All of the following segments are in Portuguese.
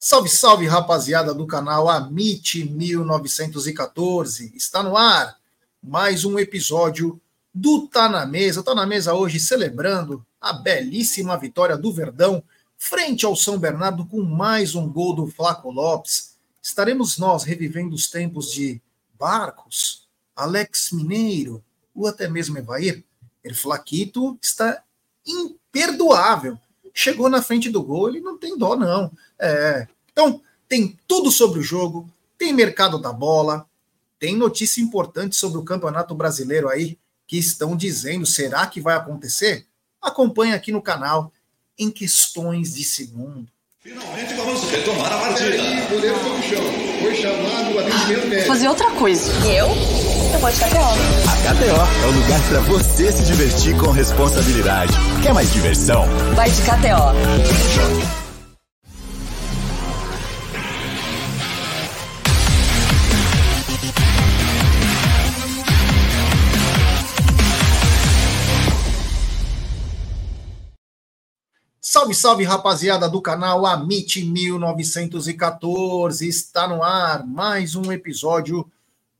Salve, salve, rapaziada do canal Amit 1914. Está no ar mais um episódio do Tá na Mesa. Tá na Mesa hoje celebrando a belíssima vitória do Verdão frente ao São Bernardo com mais um gol do Flaco Lopes. Estaremos nós revivendo os tempos de Barcos, Alex Mineiro ou até mesmo Evair. El Flaquito está imperdoável chegou na frente do gol, ele não tem dó, não. É, então, tem tudo sobre o jogo, tem mercado da bola, tem notícia importante sobre o Campeonato Brasileiro aí, que estão dizendo, será que vai acontecer? Acompanhe aqui no canal, em questões de segundo. Finalmente vamos retomar a partida. Aí, goleiro foi chão. Foi chamado o atendimento médico. Fazer outra coisa. Eu? Eu de KTO. A KTO é o lugar para você se divertir com responsabilidade. Quer mais diversão? Vai de KTO. Salve, salve, rapaziada do canal Amit 1914. Está no ar mais um episódio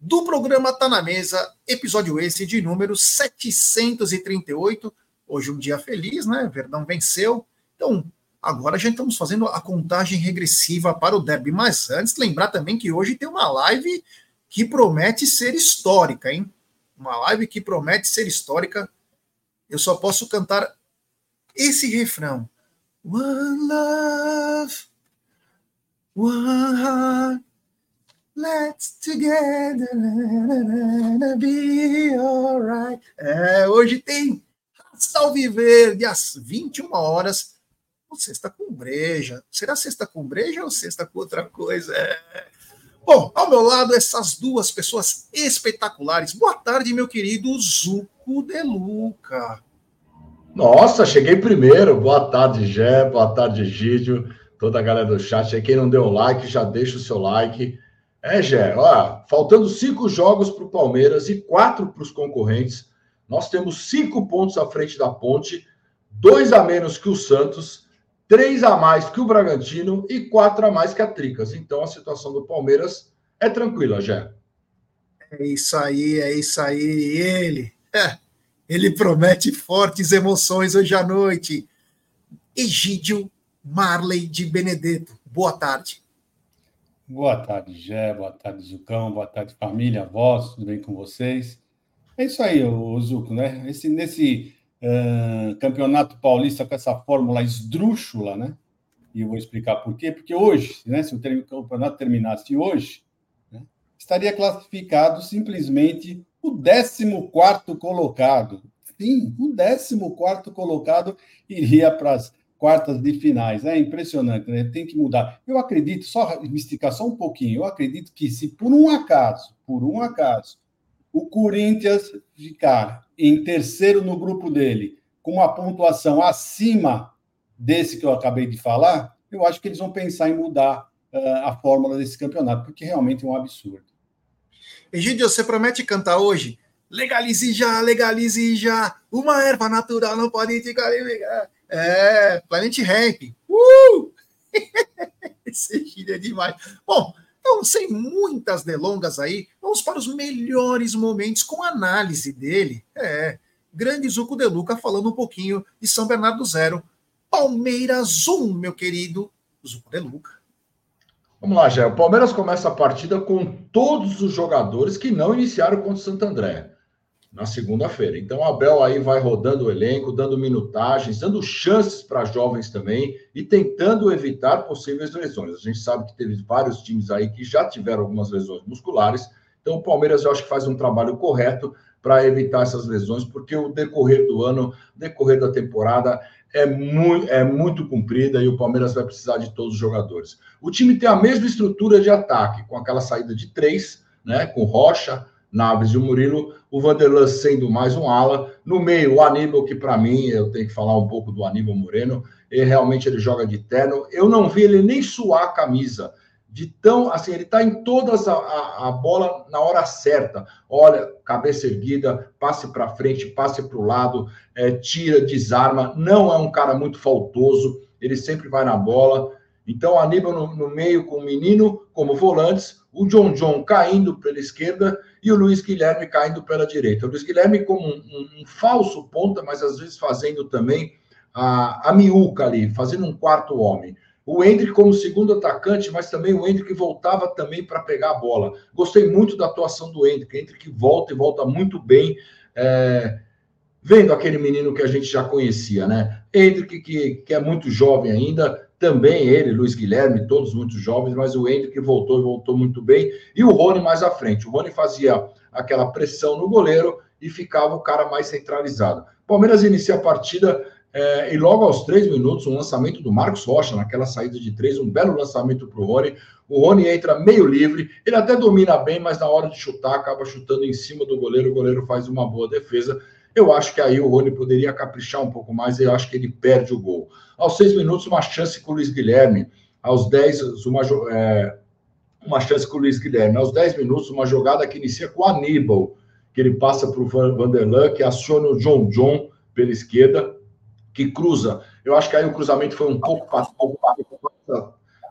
do programa Tá na Mesa, episódio esse de número 738. Hoje um dia feliz, né? Verdão venceu. Então, agora já estamos fazendo a contagem regressiva para o derby. Mas antes, lembrar também que hoje tem uma live que promete ser histórica, hein? Uma live que promete ser histórica. Eu só posso cantar esse refrão. One love, one heart, let's together be alright. É, hoje tem Salve Verde às 21 horas. Sexta com breja. Será sexta com breja ou sexta com outra coisa? É. Bom, ao meu lado, essas duas pessoas espetaculares. Boa tarde, meu querido Zuco de Luca. Nossa, cheguei primeiro. Boa tarde, Gé. Boa tarde, Gídio. Toda a galera do chat. Quem não deu like, já deixa o seu like. É, Gé, ó, faltando cinco jogos para o Palmeiras e quatro para os concorrentes. Nós temos cinco pontos à frente da ponte, dois a menos que o Santos, três a mais que o Bragantino e quatro a mais que a Tricas. Então a situação do Palmeiras é tranquila, Gé. É isso aí, é isso aí. E ele. É ele promete fortes emoções hoje à noite. Egídio Marley de Benedetto. Boa tarde. Boa tarde, Gé. Boa tarde, Zucão. Boa tarde, família, voz. Tudo bem com vocês? É isso aí, o Zuco, né? Esse, nesse uh, campeonato paulista com essa fórmula esdrúxula, né? E eu vou explicar por quê. Porque hoje, né, se o campeonato terminasse hoje, né, estaria classificado simplesmente o 14 colocado. Sim, o 14 colocado iria para as quartas de finais. É impressionante, né? Tem que mudar. Eu acredito, só me esticar só um pouquinho, eu acredito que se por um acaso, por um acaso, o Corinthians ficar em terceiro no grupo dele, com uma pontuação acima desse que eu acabei de falar, eu acho que eles vão pensar em mudar uh, a fórmula desse campeonato, porque realmente é um absurdo. Egídio, você promete cantar hoje? Legalize já, legalize já. Uma erva natural não pode te ligar. É, Planet Ramp. Uh! Esse Egídio é demais. Bom, então, sem muitas delongas aí, vamos para os melhores momentos com análise dele. É, grande Zuco de Luca falando um pouquinho de São Bernardo Zero. Palmeiras 1, meu querido Zuco de Luca. Vamos lá, Gé. O Palmeiras começa a partida com todos os jogadores que não iniciaram contra o Santo André na segunda-feira. Então, Abel aí vai rodando o elenco, dando minutagens, dando chances para jovens também e tentando evitar possíveis lesões. A gente sabe que teve vários times aí que já tiveram algumas lesões musculares. Então, o Palmeiras eu acho que faz um trabalho correto para evitar essas lesões, porque o decorrer do ano, decorrer da temporada, é muito, é muito comprida e o Palmeiras vai precisar de todos os jogadores. O time tem a mesma estrutura de ataque, com aquela saída de três, né, com Rocha, Naves e o Murilo, o Vanderlan sendo mais um ala. No meio, o Aníbal, que para mim, eu tenho que falar um pouco do Aníbal Moreno, ele realmente ele joga de terno. Eu não vi ele nem suar a camisa de tão assim, ele está em todas a, a, a, bola na hora certa. Olha, cabeça erguida, passe para frente, passe para o lado, é, tira, desarma. Não é um cara muito faltoso, ele sempre vai na bola. Então, Aníbal no, no, meio com o Menino como volantes, o John John caindo pela esquerda e o Luiz Guilherme caindo pela direita. O Luiz Guilherme como um, um, falso ponta, mas às vezes fazendo também a, a miúca ali, fazendo um quarto homem. O Hendrick como segundo atacante, mas também o Hendrick voltava também para pegar a bola. Gostei muito da atuação do Hendrick. Hendrick volta e volta muito bem. É, vendo aquele menino que a gente já conhecia, né? Hendrick, que, que é muito jovem ainda, também ele, Luiz Guilherme, todos muito jovens, mas o Hendrick voltou e voltou muito bem, e o Rony mais à frente. O Rony fazia aquela pressão no goleiro e ficava o cara mais centralizado. Palmeiras inicia a partida é, e logo aos três minutos, um lançamento do Marcos Rocha, naquela saída de três, um belo lançamento para o Rony. O Rony entra meio livre, ele até domina bem, mas na hora de chutar, acaba chutando em cima do goleiro, o goleiro faz uma boa defesa. Eu acho que aí o Rony poderia caprichar um pouco mais eu acho que ele perde o gol. Aos seis minutos, uma chance com o Luiz Guilherme. Aos dez, uma, é, uma chance com o Luiz Guilherme. Aos dez minutos, uma jogada que inicia com o Aníbal, que ele passa para o Vanderlan, que aciona o John John pela esquerda, que cruza. Eu acho que aí o cruzamento foi um pouco para o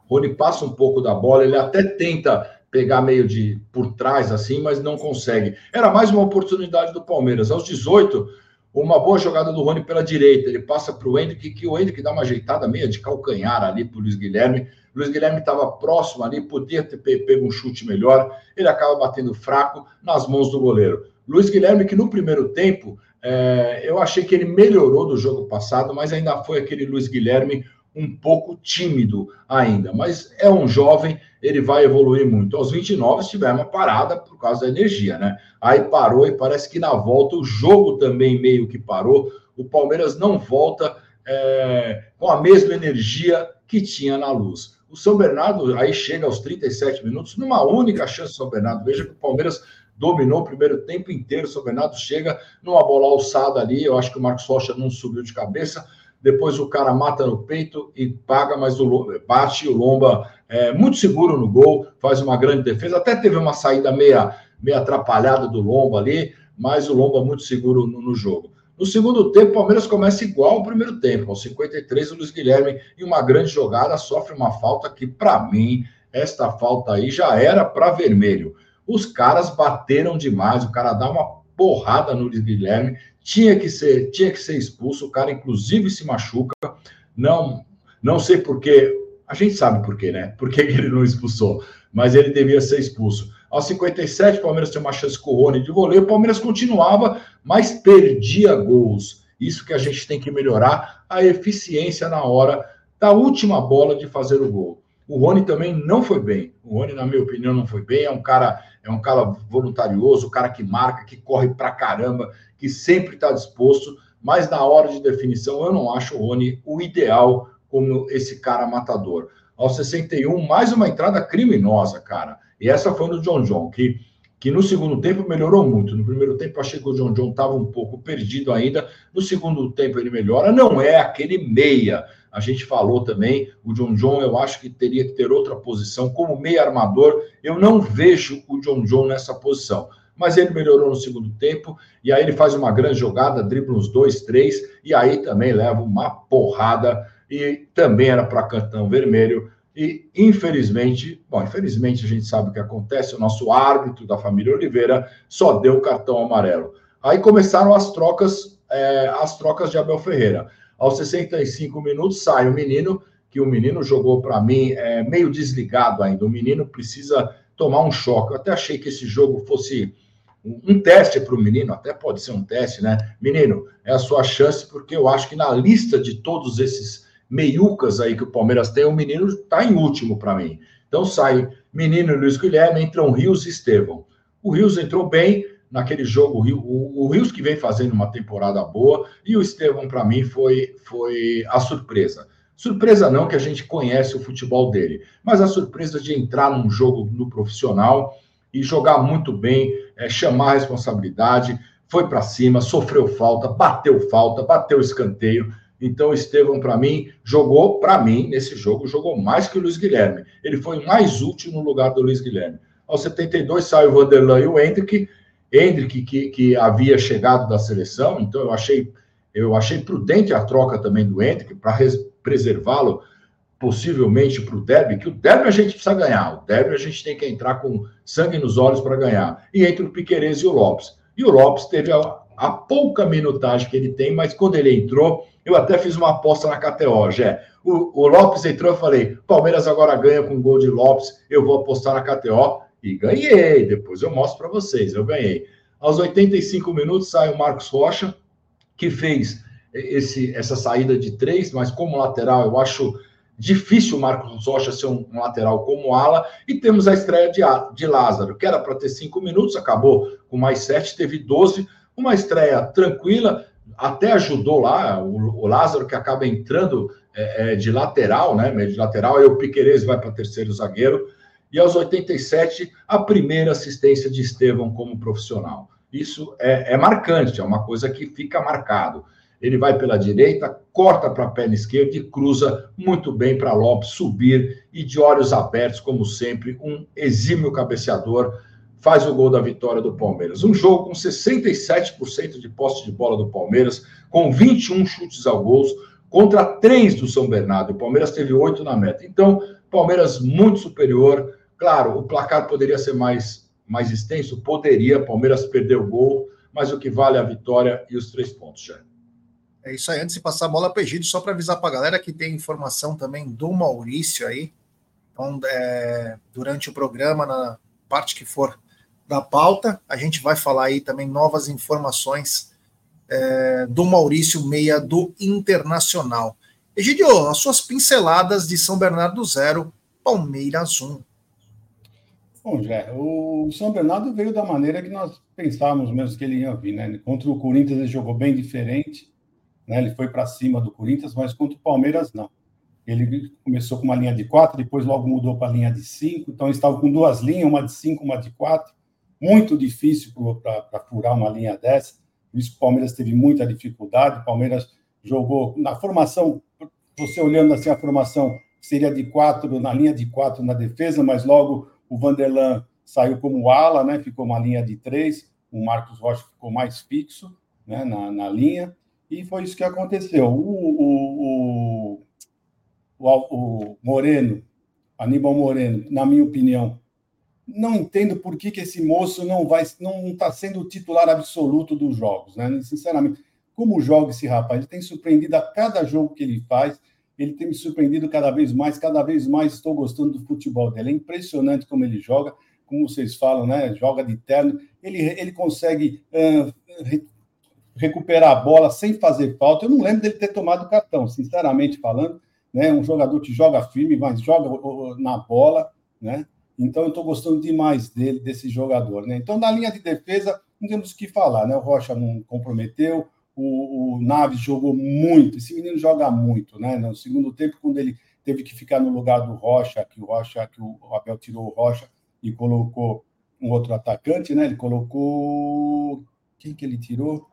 Rony passa um pouco da bola, ele até tenta pegar meio de por trás assim, mas não consegue. Era mais uma oportunidade do Palmeiras. Aos 18, uma boa jogada do Rony pela direita. Ele passa para o Hendrick, que o Hendrick dá uma ajeitada meia de calcanhar ali para o Luiz Guilherme. Luiz Guilherme estava próximo ali, podia ter pego um chute melhor. Ele acaba batendo fraco nas mãos do goleiro. Luiz Guilherme, que no primeiro tempo, é, eu achei que ele melhorou do jogo passado, mas ainda foi aquele Luiz Guilherme um pouco tímido ainda. Mas é um jovem, ele vai evoluir muito. Aos 29 tivemos uma parada por causa da energia, né? Aí parou e parece que na volta o jogo também meio que parou. O Palmeiras não volta é, com a mesma energia que tinha na luz. O São Bernardo aí chega aos 37 minutos numa única chance São Bernardo. Veja que o Palmeiras dominou o primeiro tempo inteiro. O São Bernardo chega numa bola alçada ali. Eu acho que o Marcos Rocha não subiu de cabeça depois o cara mata no peito e paga, mas o bate o Lomba é, muito seguro no gol, faz uma grande defesa. Até teve uma saída meia, meia atrapalhada do Lomba ali, mas o Lomba muito seguro no, no jogo. No segundo tempo, o Palmeiras começa igual ao primeiro tempo. Aos 53, o Luiz Guilherme, em uma grande jogada, sofre uma falta que, para mim, esta falta aí já era para vermelho. Os caras bateram demais, o cara dá uma porrada no Guilherme, tinha que ser, tinha que ser expulso, o cara inclusive se machuca. Não, não sei porquê, a gente sabe por quê, né? Por que ele não expulsou, mas ele devia ser expulso. Aos 57, o Palmeiras tinha uma chance com o Rony de voleio, o Palmeiras continuava, mas perdia gols. Isso que a gente tem que melhorar, a eficiência na hora da última bola de fazer o gol. O Rony também não foi bem. O Rony, na minha opinião, não foi bem. É um cara, é um cara voluntarioso, um cara que marca, que corre pra caramba, que sempre está disposto, mas na hora de definição eu não acho o Rony o ideal como esse cara matador. Aos 61, mais uma entrada criminosa, cara. E essa foi no John John, que, que no segundo tempo melhorou muito. No primeiro tempo achei que o John John estava um pouco perdido ainda. No segundo tempo ele melhora. Não é aquele meia. A gente falou também, o John John eu acho que teria que ter outra posição. Como meia armador, eu não vejo o John John nessa posição mas ele melhorou no segundo tempo, e aí ele faz uma grande jogada, dribla uns dois, três, e aí também leva uma porrada, e também era para cantão vermelho, e infelizmente, bom, infelizmente a gente sabe o que acontece, o nosso árbitro da família Oliveira só deu cartão amarelo. Aí começaram as trocas, é, as trocas de Abel Ferreira. Aos 65 minutos sai o menino, que o menino jogou para mim é, meio desligado ainda. O menino precisa tomar um choque. Eu até achei que esse jogo fosse um teste para o menino, até pode ser um teste, né? Menino, é a sua chance, porque eu acho que na lista de todos esses meiucas aí que o Palmeiras tem, o menino está em último para mim. Então sai menino Luiz Guilherme, entram Rios e Estevão. O Rios entrou bem naquele jogo, o, o Rios que vem fazendo uma temporada boa, e o Estevão, para mim, foi, foi a surpresa. Surpresa não, que a gente conhece o futebol dele, mas a surpresa de entrar num jogo no profissional e jogar muito bem, é, chamar a responsabilidade, foi para cima, sofreu falta, bateu falta, bateu escanteio. Então, Estevão, para mim, jogou, para mim, nesse jogo, jogou mais que o Luiz Guilherme. Ele foi mais útil no lugar do Luiz Guilherme. Aos 72 sai o Vanderlan e o Hendrick. Hendrick, que, que havia chegado da seleção, então eu achei, eu achei prudente a troca também do Hendrick para preservá-lo possivelmente para o derby, que o derby a gente precisa ganhar, o derby a gente tem que entrar com sangue nos olhos para ganhar, e entre o Piquerez e o Lopes. E o Lopes teve a, a, pouca minutagem que ele tem, mas quando ele entrou, eu até fiz uma aposta na KTO, já. O, o Lopes entrou, eu falei, Palmeiras agora ganha com gol de Lopes, eu vou apostar na KTO, e ganhei, depois eu mostro para vocês, eu ganhei. Aos 85 minutos sai o Marcos Rocha, que fez esse, essa saída de três, mas como lateral eu acho difícil o Marcos Rocha ser um, um, lateral como ala, e temos a estreia de, de Lázaro, que era para ter cinco minutos, acabou com mais sete, teve 12, uma estreia tranquila, até ajudou lá o, o Lázaro, que acaba entrando é, é, de lateral, né, meio de lateral, aí o Piquerez vai para terceiro zagueiro, e aos 87, a primeira assistência de Estevão como profissional. Isso é, é marcante, é uma coisa que fica marcado. Ele vai pela direita, corta para a perna esquerda e cruza muito bem para Lopes subir e de olhos abertos, como sempre, um exímio cabeceador faz o gol da vitória do Palmeiras. Um jogo com 67% de posse de bola do Palmeiras, com 21 chutes ao gol, contra 3 do São Bernardo. O Palmeiras teve 8 na meta. Então, Palmeiras muito superior. Claro, o placar poderia ser mais, mais extenso? Poderia. Palmeiras perdeu o gol, mas o que vale é a vitória e os três pontos, já. É isso aí. Antes de passar a bola para Egídio, só para avisar para a galera que tem informação também do Maurício aí. Então, é, durante o programa, na parte que for da pauta, a gente vai falar aí também novas informações é, do Maurício Meia do Internacional. Egidio, as suas pinceladas de São Bernardo Zero, Palmeiras 1. Bom, Jé, o São Bernardo veio da maneira que nós pensávamos mesmo que ele ia vir, né? Contra o Corinthians ele jogou bem diferente, né? Ele foi para cima do Corinthians, mas contra o Palmeiras não. Ele começou com uma linha de quatro, depois logo mudou para a linha de cinco, então estava com duas linhas, uma de cinco, uma de quatro. Muito difícil para furar uma linha dessa. Por isso o Palmeiras teve muita dificuldade. O Palmeiras jogou na formação, você olhando assim a formação seria de quatro na linha de quatro na defesa, mas logo o Vanderlan saiu como ala, né? Ficou uma linha de três. O Marcos Rocha ficou mais fixo, né? Na, na linha e foi isso que aconteceu. O, o, o, o, Moreno, Aníbal Moreno, na minha opinião, não entendo por que, que esse moço não vai, não está sendo o titular absoluto dos jogos, né? Sinceramente, como joga esse rapaz? Ele tem surpreendido a cada jogo que ele faz. Ele tem me surpreendido cada vez mais, cada vez mais estou gostando do futebol dele. É impressionante como ele joga, como vocês falam, né? Joga de terno. Ele, ele consegue uh, recuperar a bola sem fazer falta. Eu não lembro dele ter tomado cartão, sinceramente falando. Né? Um jogador que joga firme, mas joga na bola, né? Então eu estou gostando demais dele, desse jogador, né? Então na linha de defesa não temos o que falar, né? O Rocha não comprometeu, o, o Naves jogou muito. Esse menino joga muito, né? No segundo tempo, quando ele teve que ficar no lugar do Rocha, que o Rocha, que o Abel tirou o Rocha e colocou um outro atacante, né? Ele colocou quem que ele tirou?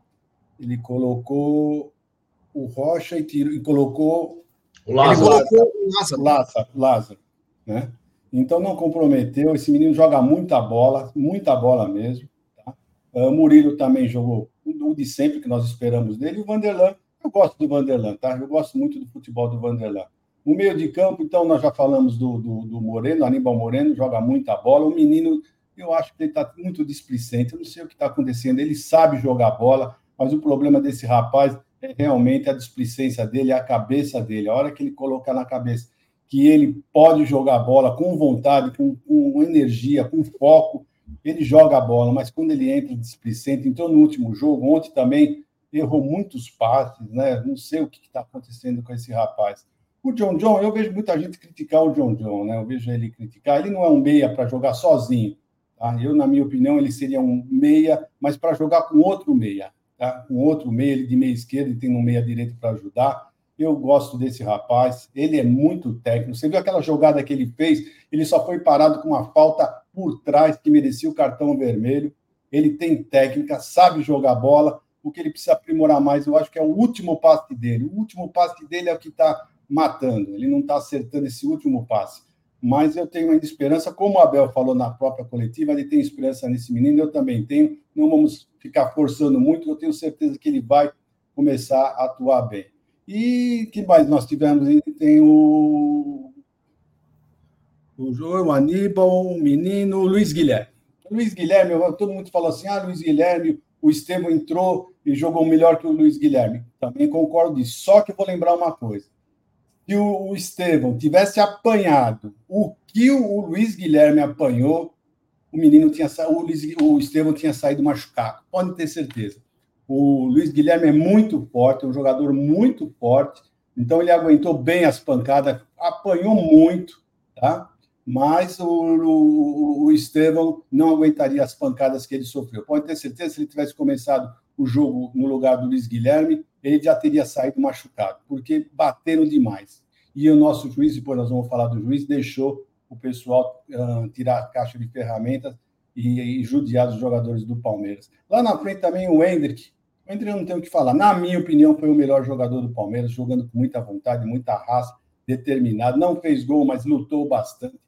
ele colocou o Rocha e, tirou, e colocou o Lázaro. Ele colocou o Lázaro, Lázaro, Lázaro né? Então não comprometeu. Esse menino joga muita bola, muita bola mesmo. Tá? O Murilo também jogou o de sempre que nós esperamos dele. O Vanderlan, eu gosto do Vanderlan, tá? Eu gosto muito do futebol do Vanderlan. No meio de campo, então, nós já falamos do, do, do Moreno, Aníbal Moreno, joga muita bola. O menino, eu acho que ele está muito displicente. Eu não sei o que está acontecendo. Ele sabe jogar bola mas o problema desse rapaz é realmente a displicência dele, a cabeça dele. A hora que ele colocar na cabeça que ele pode jogar bola com vontade, com, com energia, com foco, ele joga a bola, mas quando ele entra displicente, entrou no último jogo, ontem também errou muitos passes, né? Não sei o que está acontecendo com esse rapaz. O John John, eu vejo muita gente criticar o John John, né? Eu vejo ele criticar. Ele não é um meia para jogar sozinho. Tá? Eu, na minha opinião, ele seria um meia, mas para jogar com outro meia tá? um outro meia, ele de meia esquerda e tem um meia direito para ajudar. Eu gosto desse rapaz, ele é muito técnico. Você viu aquela jogada que ele fez? Ele só foi parado com uma falta por trás que merecia o cartão vermelho. Ele tem técnica, sabe jogar bola. O que ele precisa aprimorar mais, eu acho que é o último passe dele. O último passe dele é o que está matando. Ele não está acertando esse último passe mas eu tenho ainda esperança, como o Abel falou na própria coletiva, ele tem esperança nesse menino, eu também tenho. Não vamos ficar forçando muito, eu tenho certeza que ele vai começar a atuar bem. E que mais nós tivemos? Tem o O João, o Aníbal, o menino, o Luiz Guilherme. Luiz Guilherme, todo mundo falou assim: ah, Luiz Guilherme, o Estevam entrou e jogou melhor que o Luiz Guilherme. Também concordo disso. Só que vou lembrar uma coisa. Se o, o Estevam tivesse apanhado o que o, o Luiz Guilherme apanhou, o menino tinha o, Luiz, o Estevam tinha saído machucado. Pode ter certeza. O Luiz Guilherme é muito forte, é um jogador muito forte. Então ele aguentou bem as pancadas, apanhou muito, tá? Mas o, o, o Estevão não aguentaria as pancadas que ele sofreu. Pode ter certeza, se ele tivesse começado o jogo no lugar do Luiz Guilherme, ele já teria saído machucado, porque bateram demais. E o nosso juiz, depois nós vamos falar do juiz, deixou o pessoal uh, tirar a caixa de ferramentas e, e judiar os jogadores do Palmeiras. Lá na frente também o Hendrick. O Hendrick não tem o que falar. Na minha opinião, foi o melhor jogador do Palmeiras, jogando com muita vontade, muita raça, determinado. Não fez gol, mas lutou bastante.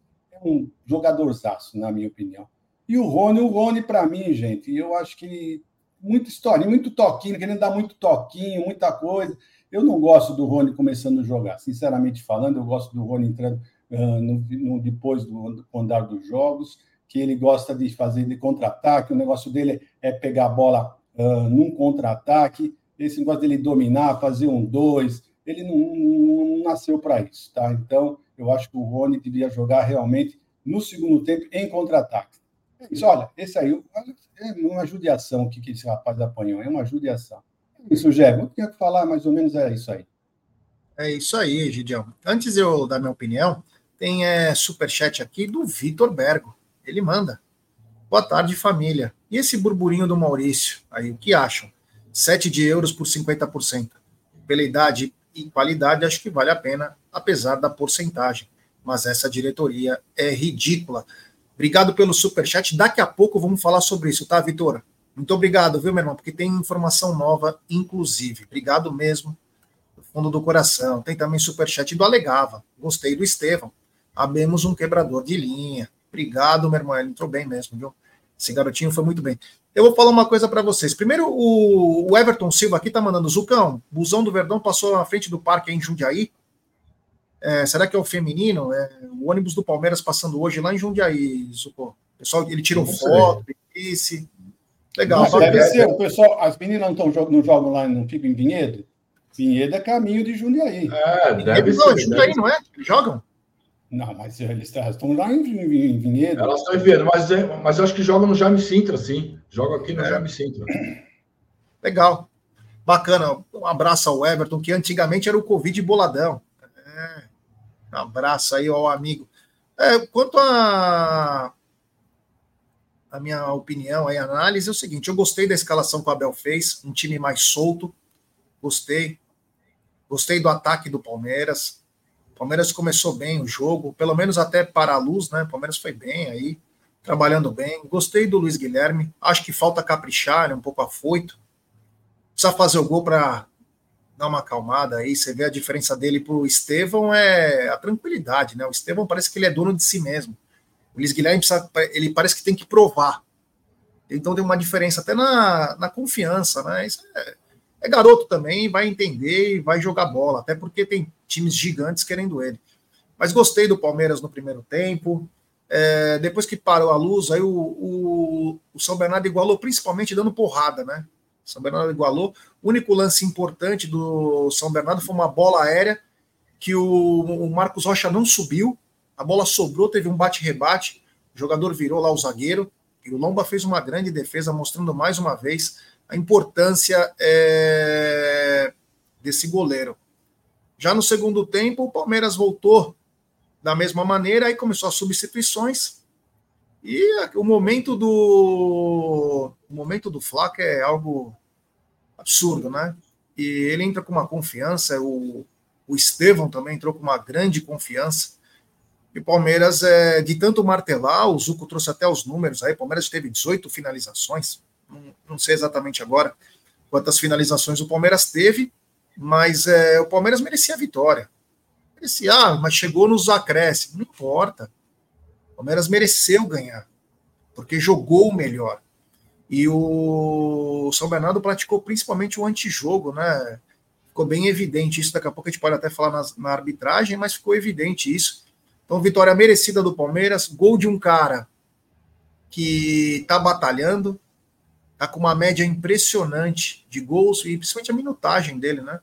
É um jogadorzaço, na minha opinião. E o Rony, o Rony, para mim, gente, eu acho que muita história, muito toquinho, querendo dar muito toquinho, muita coisa. Eu não gosto do Rony começando a jogar, sinceramente falando, eu gosto do Rony entrando uh, no, no, depois do, do andar dos jogos, que ele gosta de fazer de contra-ataque, o negócio dele é pegar a bola uh, num contra-ataque, esse negócio dele dominar, fazer um dois, ele não, não nasceu para isso, tá? Então, eu acho que o Rony devia jogar realmente no segundo tempo em contra-ataque. É isso, olha, esse aí é uma judiação que, que esse rapaz apanhou, é uma judiação. É isso, Gé, eu tinha que falar mais ou menos é isso aí. É isso aí, Gidião. Antes de eu dar minha opinião, tem é, superchat aqui do Vitor Bergo. Ele manda. Boa tarde, família. E esse burburinho do Maurício? Aí, o que acham? 7 de euros por 50%. Pela idade e qualidade, acho que vale a pena, apesar da porcentagem. Mas essa diretoria é ridícula. Obrigado pelo superchat. Daqui a pouco vamos falar sobre isso, tá, Vitor? Muito obrigado, viu, meu irmão? Porque tem informação nova, inclusive. Obrigado mesmo, do fundo do coração. Tem também superchat do Alegava. Gostei do Estevão. Abemos um quebrador de linha. Obrigado, meu irmão. Ele entrou bem mesmo, viu? Esse garotinho foi muito bem. Eu vou falar uma coisa para vocês. Primeiro, o, Everton Silva aqui tá mandando Zucão. Busão do Verdão passou na frente do parque em Jundiaí. É, será que é o feminino? É, o ônibus do Palmeiras passando hoje lá em Jundiaí, Zucão. O pessoal, ele tirou foto, disse. Legal. Nossa, deve ser. O pessoal, as meninas não, tão, não jogam lá, não ficam em Vinhedo? Vinhedo é caminho de Jundiaí. É, deve Vinhedo, ser. Jundiaí, não é? Eles jogam? Não, mas eles estão lá em, em Vinhedo. Elas estão em Vinhedo, mas, é, mas eu acho que jogam no Jaime Sintra, sim. Joga aqui no é. Jaime Sintra. Legal. Bacana. Um abraço ao Everton, que antigamente era o Covid boladão. É. Um abraço aí ao amigo. É, quanto a a minha opinião, a análise é o seguinte: eu gostei da escalação que o Abel fez, um time mais solto, gostei. Gostei do ataque do Palmeiras. Palmeiras começou bem o jogo, pelo menos até para a luz, né? Palmeiras foi bem aí, trabalhando bem. Gostei do Luiz Guilherme. Acho que falta caprichar, é um pouco afoito. Precisa fazer o gol para dar uma acalmada aí. Você vê a diferença dele para o Estevão é a tranquilidade, né? O Estevão parece que ele é dono de si mesmo. O Luiz Guilherme precisa, ele parece que tem que provar. Então tem uma diferença até na, na confiança, né? Isso é, é garoto também, vai entender e vai jogar bola, até porque tem times gigantes querendo ele. Mas gostei do Palmeiras no primeiro tempo. É, depois que parou a luz, aí o, o, o, São Bernardo igualou, principalmente dando porrada, né? São Bernardo igualou. O único lance importante do São Bernardo foi uma bola aérea que o, o Marcos Rocha não subiu, a bola sobrou, teve um bate-rebate, o jogador virou lá o zagueiro, e o Lomba fez uma grande defesa, mostrando mais uma vez a importância é, desse goleiro. Já no segundo tempo, o Palmeiras voltou da mesma maneira, aí começou as substituições. E o momento do o momento do Flaco é algo absurdo, né? E ele entra com uma confiança, o, o Estevão também entrou com uma grande confiança. E o Palmeiras, é, de tanto martelar, o Zuco trouxe até os números aí, o Palmeiras teve 18 finalizações, não, não sei exatamente agora quantas finalizações o Palmeiras teve, mas é, o Palmeiras merecia a vitória. Merecia, ah, mas chegou nos acréscimos. Não importa. O Palmeiras mereceu ganhar, porque jogou melhor. E o São Bernardo praticou principalmente o antijogo, né? Ficou bem evidente isso. Daqui a pouco a gente pode até falar na, na arbitragem, mas ficou evidente isso. Então, vitória merecida do Palmeiras, gol de um cara que está batalhando, está com uma média impressionante de gols e principalmente a minutagem dele, né?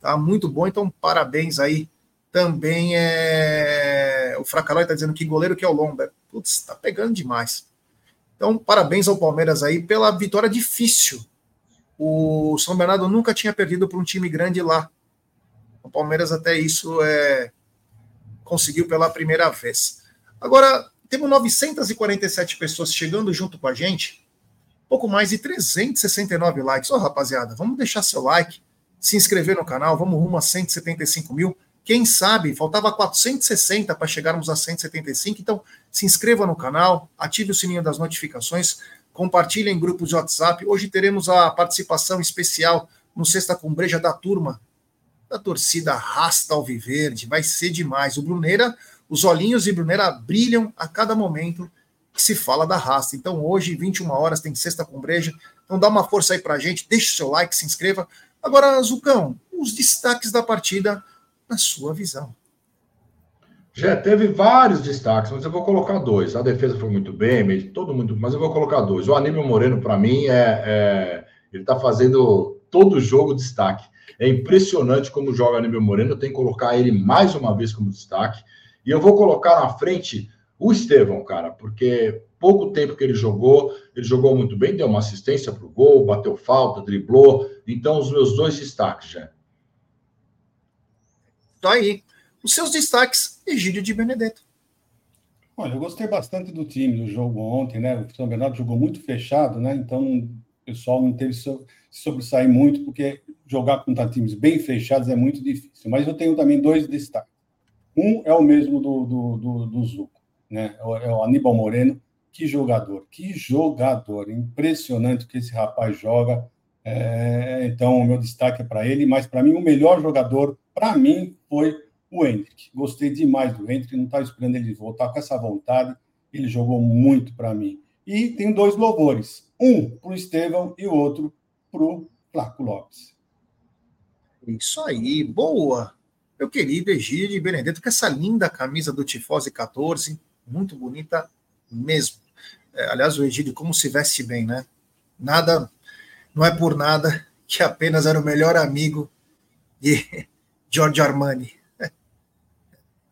Tá muito bom, então parabéns aí. Também é o Fracalói está dizendo que goleiro que é o Lomba. Putz, tá pegando demais. Então, parabéns ao Palmeiras aí pela vitória difícil. O São Bernardo nunca tinha perdido para um time grande lá. O Palmeiras até isso é conseguiu pela primeira vez. Agora, temos 947 pessoas chegando junto com a gente, pouco mais de 369 likes. Ô, oh, rapaziada, vamos deixar seu like, se inscrever no canal, vamos rumo a 175 mil. Quem sabe, faltava 460 para chegarmos a 175, então se inscreva no canal, ative o sininho das notificações, compartilhe em grupos de WhatsApp. Hoje teremos a participação especial no Sexta Cumbreja da turma, da torcida Rasta Alviverde, vai ser demais. O Bruneira, os olhinhos de Bruneira brilham a cada momento que se fala da Rasta. Então hoje, 21 horas, tem Sexta Cumbreja, então dá uma força aí pra gente, deixe o seu like, se inscreva. Agora, Zucão, os destaques da partida na sua visão. Já teve vários destaques, mas eu vou colocar dois. A defesa foi muito bem, todo mundo, mas eu vou colocar dois. O Aníbal Moreno, para mim, é, é ele está fazendo todo o jogo destaque. É impressionante como joga Aníbal Moreno. Eu tenho que colocar ele mais uma vez como destaque. E eu vou colocar na frente o Estevão, cara, porque pouco tempo que ele jogou, ele jogou muito bem, deu uma assistência para o gol, bateu falta, driblou. Então, os meus dois destaques, já. Tá aí. Os seus destaques, Egídio de Benedetto. Olha, eu gostei bastante do time no jogo ontem, né? O São Bernardo jogou muito fechado, né? Então o pessoal não teve se sobressair muito, porque jogar contra times bem fechados é muito difícil. Mas eu tenho também dois destaques. Um é o mesmo do, do, do, do Zuco, né? É, é o Aníbal Moreno. Que jogador, que jogador. Impressionante que esse rapaz joga. É, então, o meu destaque é para ele, mas para mim, o melhor jogador, para mim, foi o Hendrick. Gostei demais do Hendrick, não estava esperando ele voltar com essa vontade. Ele jogou muito para mim. E tem dois louvores: um para o Estevão e o outro para o Flaco Lopes. Isso aí, boa. Meu querido Egídio Benedetto, com essa linda camisa do Tifose 14, muito bonita mesmo. É, aliás, o Egídio, como se veste bem, né? Nada não é por nada que apenas era o melhor amigo de Giorgio Armani.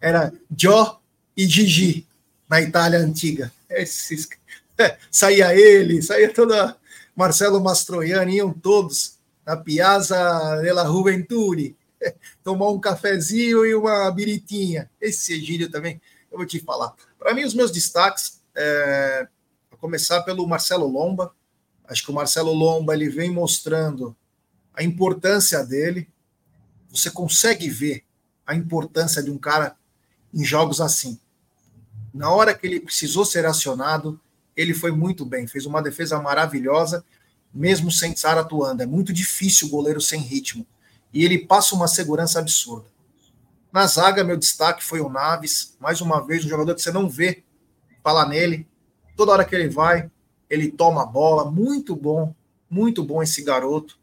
Era Gio e Gigi na Itália antiga. Esses, saía ele, saía toda Marcelo Mastroianni, iam todos na Piazza della Juventude, tomar um cafezinho e uma biritinha. Esse Egílio também, eu vou te falar. Para mim, os meus destaques, é, começar pelo Marcelo Lomba, Acho que o Marcelo Lomba ele vem mostrando a importância dele. Você consegue ver a importância de um cara em jogos assim. Na hora que ele precisou ser acionado, ele foi muito bem, fez uma defesa maravilhosa, mesmo sem Tsar atuando. É muito difícil o goleiro sem ritmo. E ele passa uma segurança absurda. Na zaga, meu destaque foi o Naves, mais uma vez, um jogador que você não vê falar nele. Toda hora que ele vai, ele toma a bola, muito bom, muito bom esse garoto.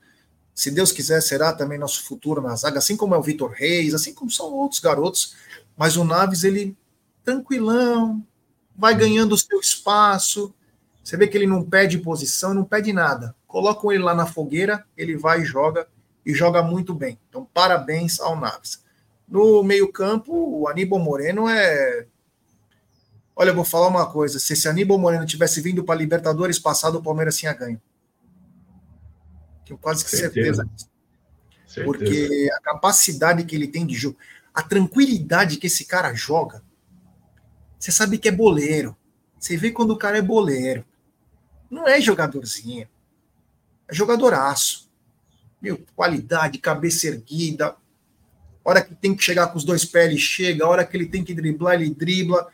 Se Deus quiser, será também nosso futuro na zaga, assim como é o Vitor Reis, assim como são outros garotos. Mas o Naves, ele tranquilão, vai ganhando o seu espaço. Você vê que ele não pede posição, não pede nada. Colocam ele lá na fogueira, ele vai e joga, e joga muito bem. Então, parabéns ao Naves. No meio-campo, o Aníbal Moreno é Olha, eu vou falar uma coisa: se esse Aníbal Moreno tivesse vindo para Libertadores passado, o Palmeiras tinha ganho. Tenho quase que certeza disso. Porque a capacidade que ele tem de jogo, a tranquilidade que esse cara joga, você sabe que é boleiro. Você vê quando o cara é boleiro. Não é jogadorzinho. É jogadoraço. Meu, qualidade, cabeça erguida. Hora que tem que chegar com os dois pés, ele chega. Hora que ele tem que driblar, ele dribla.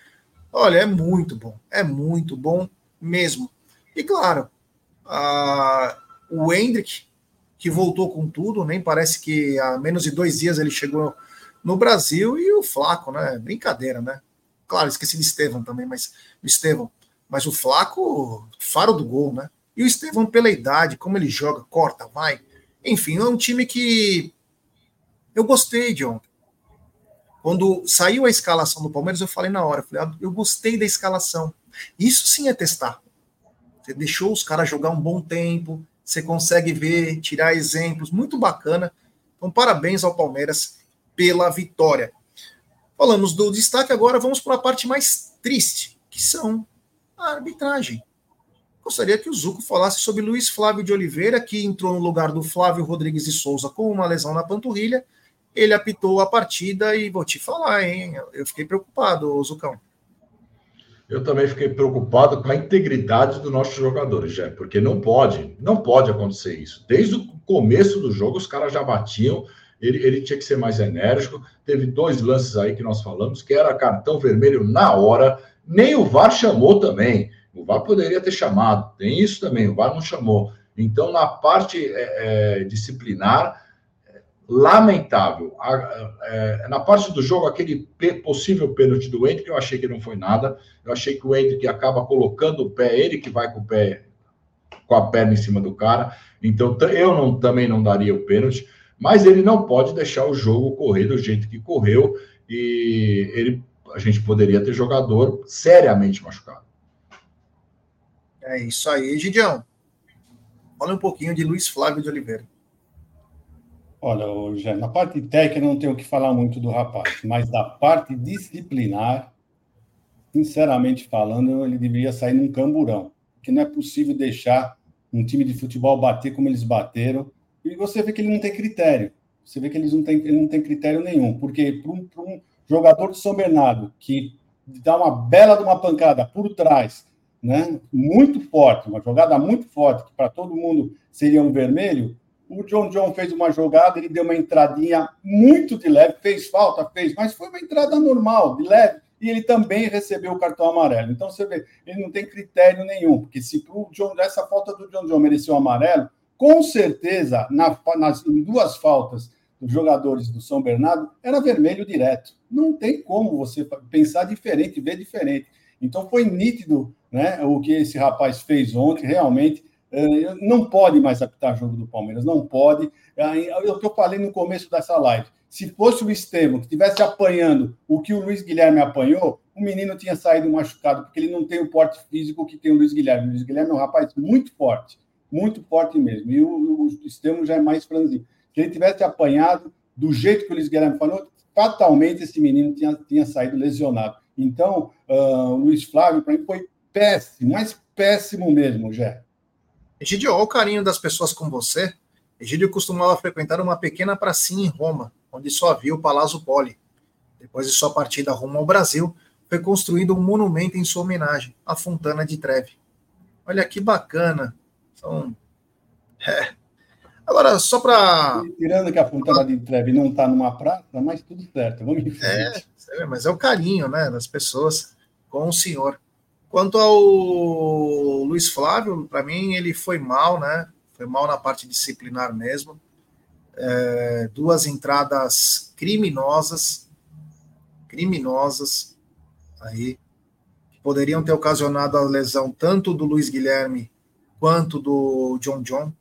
Olha, é muito bom, é muito bom mesmo. E claro, a, o Hendrick, que voltou com tudo, nem parece que há menos de dois dias ele chegou no Brasil, e o Flaco, né? Brincadeira, né? Claro, esqueci de Estevão também, mas o Estevão. Mas o Flaco, faro do gol, né? E o Estevão, pela idade, como ele joga, corta, vai. Enfim, é um time que eu gostei de ontem. Quando saiu a escalação do Palmeiras, eu falei na hora, eu, falei, ah, eu gostei da escalação. Isso sim é testar. Você deixou os caras jogar um bom tempo, você consegue ver, tirar exemplos, muito bacana. Então, parabéns ao Palmeiras pela vitória. Falamos do destaque, agora vamos para a parte mais triste, que são a arbitragem. Gostaria que o Zuco falasse sobre Luiz Flávio de Oliveira, que entrou no lugar do Flávio Rodrigues de Souza com uma lesão na panturrilha. Ele apitou a partida e vou te falar, hein? Eu fiquei preocupado, Zucão. Eu também fiquei preocupado com a integridade dos nossos jogadores, já, porque não pode, não pode acontecer isso. Desde o começo do jogo, os caras já batiam, ele, ele tinha que ser mais enérgico. Teve dois lances aí que nós falamos, que era cartão vermelho na hora, nem o VAR chamou também. O VAR poderia ter chamado, tem isso também, o VAR não chamou. Então, na parte é, é, disciplinar, lamentável. A, é, na parte do jogo, aquele possível pênalti do Hendrick, eu achei que não foi nada. Eu achei que o Hendrick acaba colocando o pé, ele que vai com o pé, com a perna em cima do cara. Então, eu não, também não daria o pênalti, mas ele não pode deixar o jogo correr do jeito que correu. E ele, a gente poderia ter jogador seriamente machucado. É isso aí, Gidião. Fala um pouquinho de Luiz Flávio de Oliveira. Olha, Jé, na parte técnica não tenho o que falar muito do rapaz, mas da parte disciplinar, sinceramente falando, ele deveria sair num camburão, porque não é possível deixar um time de futebol bater como eles bateram, e você vê que ele não tem critério. Você vê que eles não têm, ele não tem critério nenhum, porque para um, um, jogador de São Bernardo que dá uma bela de uma pancada por trás, né, muito forte, uma jogada muito forte, que para todo mundo seria um vermelho, o John John fez uma jogada, ele deu uma entradinha muito de leve, fez falta, fez, mas foi uma entrada normal, de leve, e ele também recebeu o cartão amarelo. Então você vê, ele não tem critério nenhum, porque se o John, essa falta do John John mereceu amarelo, com certeza, na, nas em duas faltas dos jogadores do São Bernardo, era vermelho direto. Não tem como você pensar diferente, ver diferente. Então foi nítido né, o que esse rapaz fez ontem, realmente não pode mais apitar jogo do Palmeiras, não pode. É o que eu falei no começo dessa live. Se fosse o Estevam que estivesse apanhando o que o Luiz Guilherme apanhou, o menino tinha saído machucado, porque ele não tem o porte físico que tem o Luiz Guilherme. O Luiz Guilherme é um rapaz muito forte, muito forte mesmo. E o, o Estevam já é mais franzinho. Se ele tivesse apanhado do jeito que o Luiz Guilherme falou, fatalmente esse menino tinha, tinha saído lesionado. Então, uh, o Luiz Flávio, para mim, foi péssimo, mas péssimo mesmo, Jé. Egídio, olha o carinho das pessoas com você. Egídio costumava frequentar uma pequena pracinha em Roma, onde só havia o Palazzo Poli. Depois de sua partida rumo ao Brasil, foi construído um monumento em sua homenagem, a Fontana de Treve. Olha que bacana. São... É. Agora, só para. Tirando que a Fontana de Treve não está numa praça, mas tudo certo. Vamos em frente. É, mas é o carinho né, das pessoas com o senhor. Quanto ao Luiz Flávio, para mim ele foi mal, né? Foi mal na parte disciplinar mesmo. É, duas entradas criminosas, criminosas aí, que poderiam ter ocasionado a lesão tanto do Luiz Guilherme quanto do John John.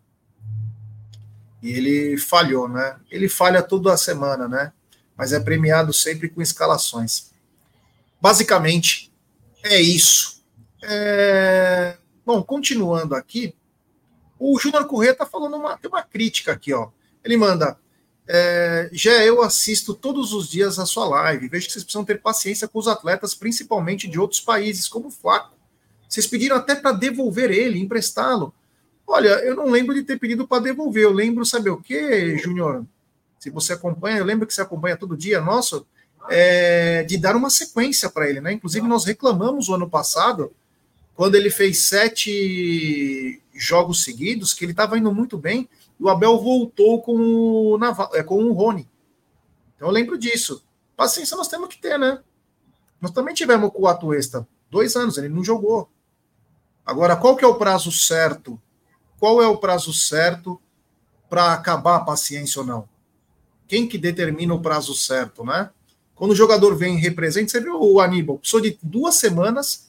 E ele falhou, né? Ele falha toda a semana, né? Mas é premiado sempre com escalações. Basicamente, é isso. É... Bom, continuando aqui, o Júnior Corrêa está falando uma, tem uma crítica aqui, ó. Ele manda. É, já eu assisto todos os dias a sua live. Vejo que vocês precisam ter paciência com os atletas, principalmente de outros países, como o Flaco. Vocês pediram até para devolver ele, emprestá-lo. Olha, eu não lembro de ter pedido para devolver. Eu lembro, sabe o que, Júnior? Se você acompanha, eu lembro que você acompanha todo dia nosso, é, de dar uma sequência para ele, né? Inclusive, nós reclamamos o ano passado quando ele fez sete jogos seguidos, que ele estava indo muito bem, e o Abel voltou com o, Naval, é, com o Rony. Então eu lembro disso. Paciência nós temos que ter, né? Nós também tivemos com o Atuesta dois anos, ele não jogou. Agora, qual que é o prazo certo? Qual é o prazo certo para acabar a paciência ou não? Quem que determina o prazo certo, né? Quando o jogador vem e representa, você viu o Aníbal, precisou de duas semanas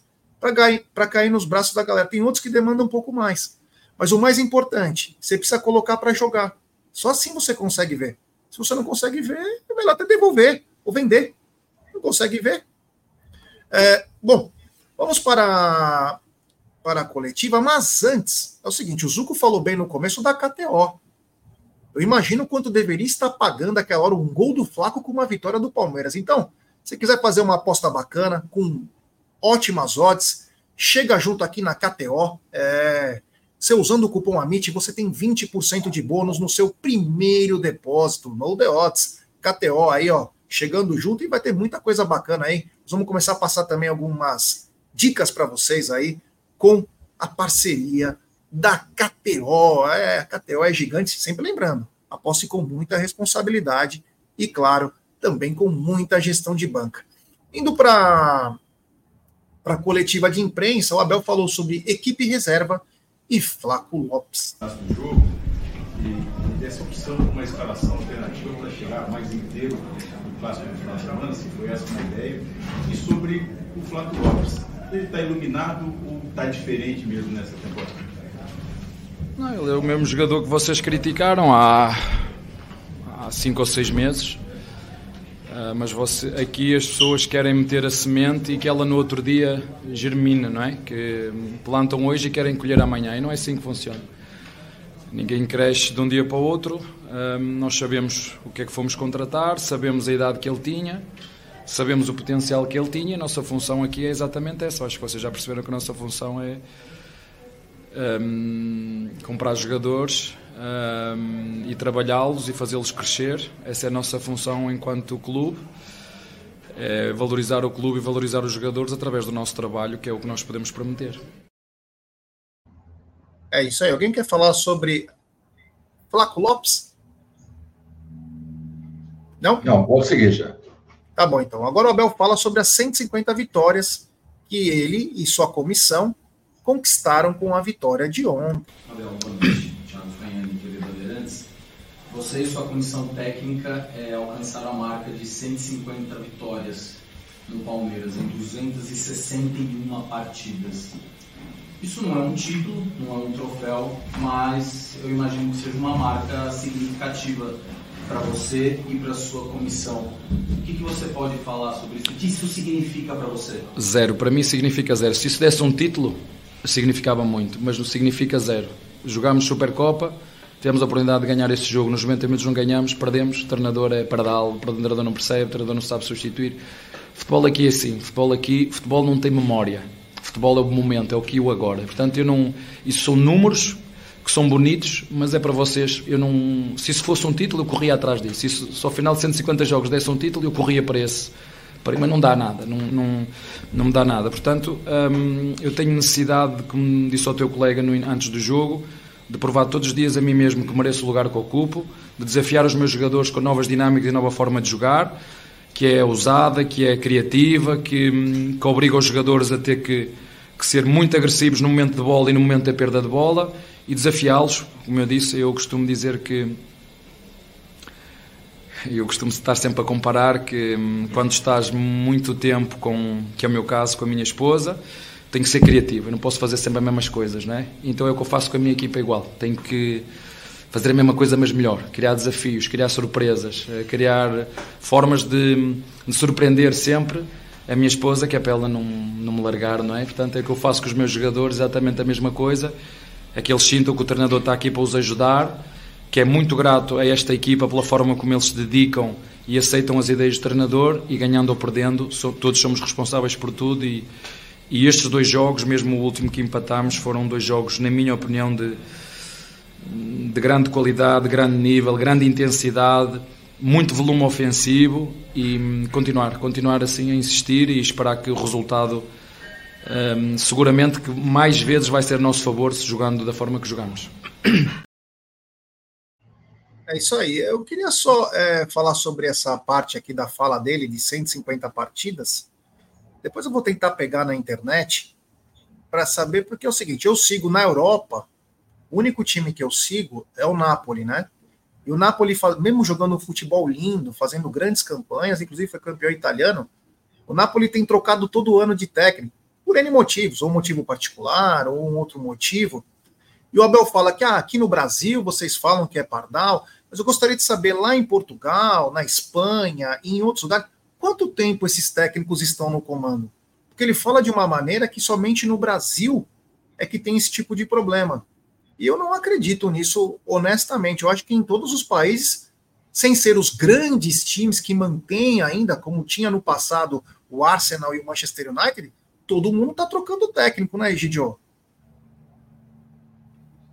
para cair nos braços da galera. Tem outros que demandam um pouco mais. Mas o mais importante, você precisa colocar para jogar. Só assim você consegue ver. Se você não consegue ver, é melhor até devolver ou vender. consegue ver. É, bom, vamos para, para a coletiva, mas antes, é o seguinte: o Zuco falou bem no começo da KTO. Eu imagino quanto deveria estar pagando aquela hora um gol do Flaco com uma vitória do Palmeiras. Então, se quiser fazer uma aposta bacana, com ótimas odds, chega junto aqui na KTO. É, você usando o cupom AMIT, você tem 20% de bônus no seu primeiro depósito no The Odds. KTO aí, ó, chegando junto e vai ter muita coisa bacana aí. Nós vamos começar a passar também algumas dicas para vocês aí com a parceria da KTO. É, a KTO é gigante, sempre lembrando, aposte com muita responsabilidade e, claro, também com muita gestão de banca. Indo para a coletiva de imprensa, o Abel falou sobre equipe reserva e Flaco Lopes. Do jogo e dessa opção uma escalação alternativa para chegar mais inteiro no clássico do final de semana, se foi essa uma ideia, e sobre o Flaco Lopes. Ele está iluminado ou está diferente mesmo nessa temporada? Não, ele é o mesmo jogador que vocês criticaram há, há cinco ou seis meses. Uh, mas você, aqui as pessoas querem meter a semente e que ela no outro dia germina, não é? Que plantam hoje e querem colher amanhã e não é assim que funciona. Ninguém cresce de um dia para o outro. Uh, nós sabemos o que é que fomos contratar, sabemos a idade que ele tinha, sabemos o potencial que ele tinha. A nossa função aqui é exatamente essa. Acho que vocês já perceberam que a nossa função é um, comprar jogadores um, e trabalhá-los e fazê-los crescer. Essa é a nossa função enquanto clube. É valorizar o clube e valorizar os jogadores através do nosso trabalho, que é o que nós podemos prometer. É isso aí. Alguém quer falar sobre Flaco Lopes? Não? Não, pode seguir já. Tá bom, então. Agora o Abel fala sobre as 150 vitórias que ele e sua comissão conquistaram com a vitória de ontem. Você e sua comissão técnica é, alcançaram a marca de 150 vitórias no Palmeiras em 261 partidas. Isso não é um título, não é um troféu, mas eu imagino que seja uma marca significativa para você e para sua comissão. O que, que, você pode falar sobre isso? O que isso significa para você? Zero. Para mim significa zero. Se isso desse um título, significava muito, mas não significa zero. Jogámos Supercopa Tivemos a oportunidade de ganhar este jogo, nos 90 minutos não ganhamos, perdemos, o treinador é pardal, o treinador não percebe, o treinador não sabe substituir. Futebol aqui é assim, futebol aqui, futebol não tem memória. Futebol é o momento, é o que e o agora. Portanto, eu não, isso são números que são bonitos, mas é para vocês, eu não, se isso fosse um título, eu corria atrás disso. Se isso, se ao final de 150 jogos desse um título, eu corria para esse. Mas não dá nada, não, não, não me dá nada. Portanto, hum, eu tenho necessidade, como disse ao teu colega no, antes do jogo, de provar todos os dias a mim mesmo que mereço o lugar que ocupo, de desafiar os meus jogadores com novas dinâmicas e nova forma de jogar, que é ousada, que é criativa, que, hum, que obriga os jogadores a ter que, que ser muito agressivos no momento de bola e no momento da perda de bola e desafiá-los. Como eu disse, eu costumo dizer que eu costumo estar sempre a comparar que hum, quando estás muito tempo com, que é o meu caso, com a minha esposa, tenho que ser criativo, eu não posso fazer sempre as mesmas coisas, não é? Então é o que eu faço com a minha equipa igual. Tenho que fazer a mesma coisa, mas melhor. Criar desafios, criar surpresas, eh, criar formas de, de surpreender sempre a minha esposa, que é para ela não, não me largar, não é? Portanto, é o que eu faço com os meus jogadores, exatamente a mesma coisa. É que eles sintam que o treinador está aqui para os ajudar, que é muito grato a esta equipa pela forma como eles se dedicam e aceitam as ideias do treinador e ganhando ou perdendo, todos somos responsáveis por tudo e e estes dois jogos, mesmo o último que empatámos, foram dois jogos, na minha opinião, de, de grande qualidade, de grande nível, grande intensidade, muito volume ofensivo e hum, continuar, continuar assim a insistir e esperar que o resultado um, seguramente que mais vezes vai ser nosso favor se jogando da forma que jogamos. É isso aí. Eu queria só é, falar sobre essa parte aqui da fala dele de 150 partidas. Depois eu vou tentar pegar na internet para saber, porque é o seguinte: eu sigo na Europa, o único time que eu sigo é o Napoli, né? E o Napoli, mesmo jogando futebol lindo, fazendo grandes campanhas, inclusive foi campeão italiano, o Napoli tem trocado todo ano de técnico, por N motivos, ou um motivo particular, ou um outro motivo. E o Abel fala que ah, aqui no Brasil vocês falam que é pardal, mas eu gostaria de saber lá em Portugal, na Espanha em outros lugares, quanto tempo esses técnicos estão no comando? Porque ele fala de uma maneira que somente no Brasil é que tem esse tipo de problema. E eu não acredito nisso honestamente. Eu acho que em todos os países, sem ser os grandes times que mantêm ainda, como tinha no passado o Arsenal e o Manchester United, todo mundo está trocando técnico, né, Egidio?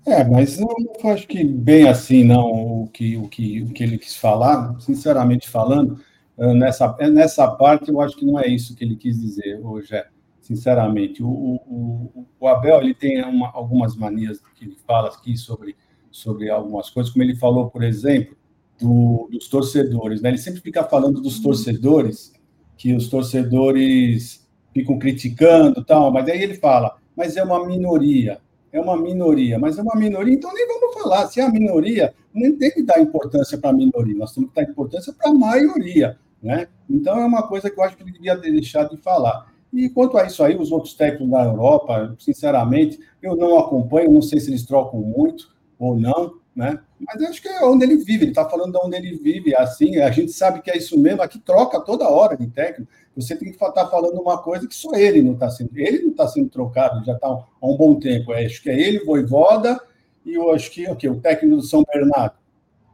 É, mas eu não acho que bem assim, não, o que, o que, o que ele quis falar, sinceramente falando, eh, nessa, nessa parte eu acho que não é isso que ele quis dizer, hoje é sinceramente. O, o, o Abel ele tem uma, algumas manias que ele fala aqui sobre, sobre algumas coisas, como ele falou, por exemplo, do, dos torcedores. Né? Ele sempre fica falando dos torcedores, que os torcedores ficam criticando tal, mas aí ele fala, mas é uma minoria, é uma minoria, mas é uma minoria, então nem vamos falar. Se é a minoria, nem tem que dar importância para a minoria, nós temos que dar importância para a maioria. Né? Então é uma coisa que eu acho que ele devia deixar de falar. E quanto a isso aí, os outros técnicos da Europa, sinceramente, eu não acompanho, não sei se eles trocam muito ou não, né? Mas acho que é onde ele vive, ele está falando de onde ele vive, assim, a gente sabe que é isso mesmo, aqui troca toda hora de técnico, você tem que estar tá falando uma coisa que só ele não está sendo, ele não está sendo trocado, já está há um bom tempo, é, acho que é ele, Voivoda, e eu acho que okay, o técnico do São Bernardo.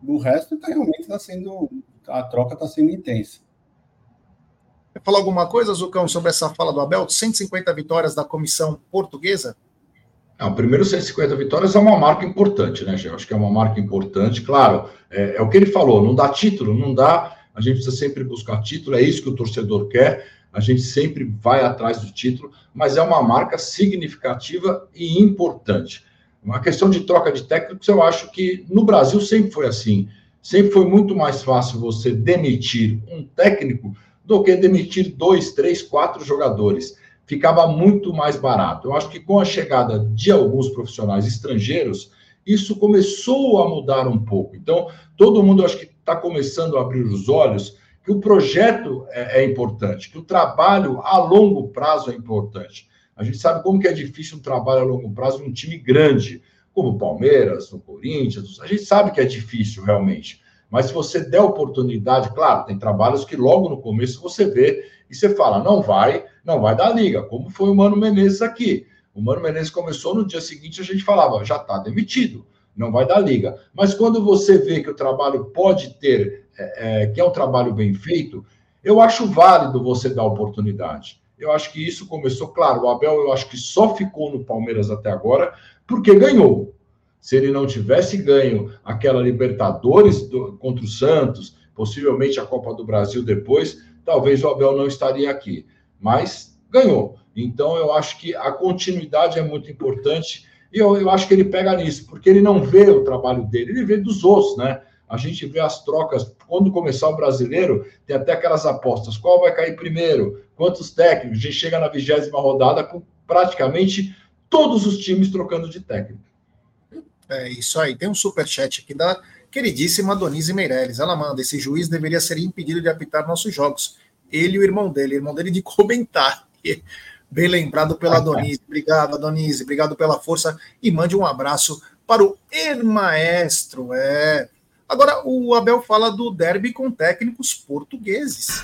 O resto tá, realmente está sendo, a troca está sendo intensa. Quer falar alguma coisa, Zucão, sobre essa fala do Abel? 150 vitórias da comissão portuguesa? Não, primeiro 150 vitórias é uma marca importante, né, Gê? Acho que é uma marca importante. Claro, é, é, o que ele falou: não dá título, não dá. A gente precisa sempre buscar título, é isso que o torcedor quer. A gente sempre vai atrás do título, mas é uma marca significativa e importante. Uma questão de troca de técnicos, eu acho que no Brasil sempre foi assim. Sempre foi muito mais fácil você demitir um técnico do que demitir dois, três, quatro jogadores. Ficava muito mais barato. Eu acho que com a chegada de alguns profissionais estrangeiros, isso começou a mudar um pouco. Então, todo mundo acho que está começando a abrir os olhos que o projeto é, é, importante, que o trabalho a longo prazo é importante. A gente sabe como que é difícil um trabalho a longo prazo num time grande, como o Palmeiras, o Corinthians. A gente sabe que é difícil realmente. Mas se você der oportunidade, claro, tem trabalhos que logo no começo você vê e você fala, não vai, não vai dar liga, como foi o Mano Menezes aqui. O Mano Menezes começou no dia seguinte, a gente falava, já está demitido, não vai dar liga. Mas quando você vê que o trabalho pode ter, é, é, que é um trabalho bem feito, eu acho válido você dar oportunidade. Eu acho que isso começou, claro, o Abel eu acho que só ficou no Palmeiras até agora porque ganhou. Se ele não tivesse ganho aquela Libertadores do, contra o Santos, possivelmente a Copa do Brasil depois, talvez o Abel não estaria aqui. Mas ganhou. Então eu acho que a continuidade é muito importante. E eu, eu acho que ele pega nisso, porque ele não vê o trabalho dele, ele vê dos outros, né? A gente vê as trocas. Quando começar o brasileiro, tem até aquelas apostas: qual vai cair primeiro? Quantos técnicos? A gente chega na vigésima rodada com praticamente todos os times trocando de técnico. É isso aí. Tem um superchat aqui da queridíssima Donise Meirelles. Ela manda: esse juiz deveria ser impedido de apitar nossos jogos. Ele e o irmão dele, o irmão dele de comentar. Bem lembrado pela Donise. Obrigado, Donise. Obrigado pela força e mande um abraço para o Maestro. É. Agora, o Abel fala do derby com técnicos portugueses.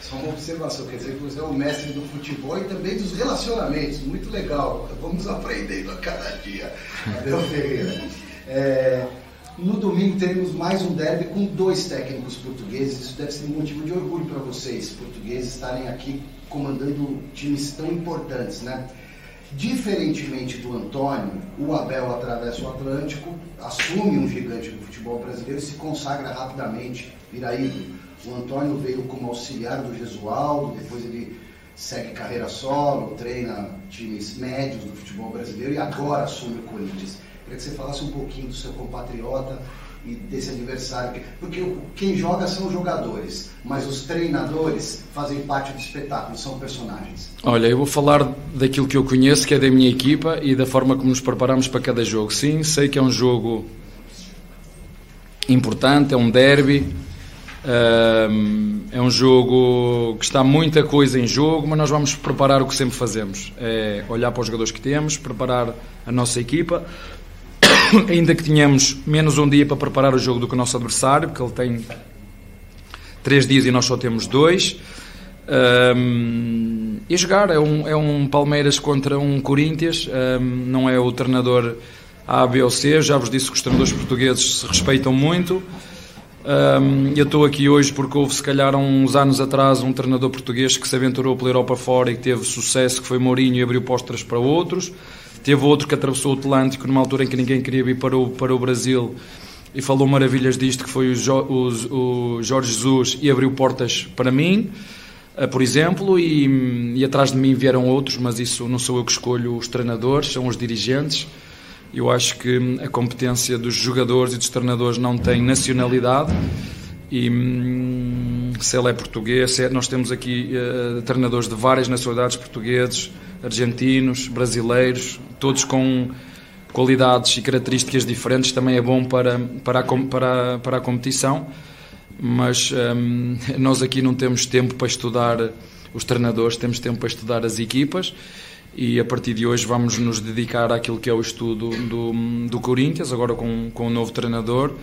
Só uma observação, quer dizer que você é o mestre do futebol e também dos relacionamentos, muito legal. Vamos aprendendo a cada dia. Abel Ferreira. É, no domingo teremos mais um derby com dois técnicos portugueses. Isso deve ser um motivo de orgulho para vocês, portugueses, estarem aqui comandando times tão importantes, né? Diferentemente do Antônio, o Abel atravessa o Atlântico, assume um gigante do futebol brasileiro e se consagra rapidamente, vira ídolo. O Antônio veio como auxiliar do Gesualdo, depois ele segue carreira solo, treina times médios do futebol brasileiro e agora assume o Corinthians. Queria que você falasse um pouquinho do seu compatriota e desse adversário, porque quem joga são os jogadores, mas os treinadores fazem parte do espetáculo, são personagens. Olha, eu vou falar daquilo que eu conheço, que é da minha equipa e da forma como nos preparamos para cada jogo. Sim, sei que é um jogo importante, é um derby é um jogo que está muita coisa em jogo, mas nós vamos preparar o que sempre fazemos: é olhar para os jogadores que temos, preparar a nossa equipa. Ainda que tenhamos menos um dia para preparar o jogo do que o nosso adversário, porque ele tem três dias e nós só temos dois. Um, e jogar é um, é um Palmeiras contra um Corinthians, um, não é o treinador A, B ou C. Já vos disse que os treinadores portugueses se respeitam muito. Um, eu estou aqui hoje porque houve, se calhar, uns anos atrás, um treinador português que se aventurou pela Europa fora e que teve sucesso, que foi Mourinho e abriu postas para outros. Teve outro que atravessou o Atlântico numa altura em que ninguém queria vir para o, para o Brasil e falou maravilhas disto, que foi o, jo, o, o Jorge Jesus e abriu portas para mim, uh, por exemplo, e, e atrás de mim vieram outros, mas isso não sou eu que escolho os treinadores, são os dirigentes. Eu acho que a competência dos jogadores e dos treinadores não tem nacionalidade e hum, se ele é português, é, nós temos aqui uh, treinadores de várias nacionalidades, portugueses, argentinos, brasileiros, todos com qualidades e características diferentes, também é bom para, para, a, para, para a competição, mas hum, nós aqui não temos tempo para estudar os treinadores, temos tempo para estudar as equipas e a partir de hoje vamos nos dedicar àquilo que é o estudo do, do Corinthians, agora com, com o novo treinador,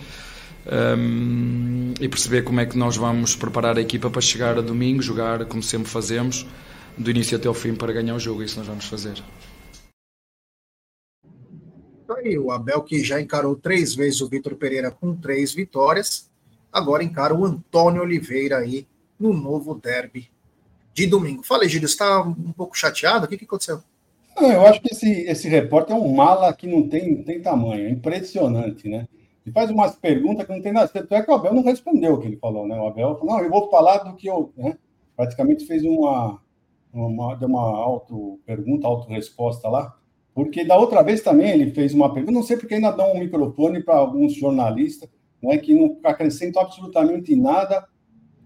um, e perceber como é que nós vamos preparar a equipa para chegar a domingo, jogar como sempre fazemos, do início até ao fim para ganhar o jogo, é isso nós vamos fazer. Aí, o Abel que já encarou três vezes o Vitor Pereira com três vitórias, agora encara o Antônio Oliveira aí no novo derby de domingo. Fala, Egílio, está um pouco chateado? O que, que aconteceu? eu acho que esse, esse repórter é um mala que não tem, tem tamanho, é impressionante, né? Ele faz umas perguntas que não tem nada. Tanto é que o Abel não respondeu o que ele falou, né? O Abel falou, não, eu vou falar do que eu. Né? Praticamente fez uma, uma, deu uma auto-pergunta, auto-resposta lá. Porque da outra vez também ele fez uma pergunta, não sei porque ainda dão um microfone para alguns jornalistas, né, que não acrescentam absolutamente nada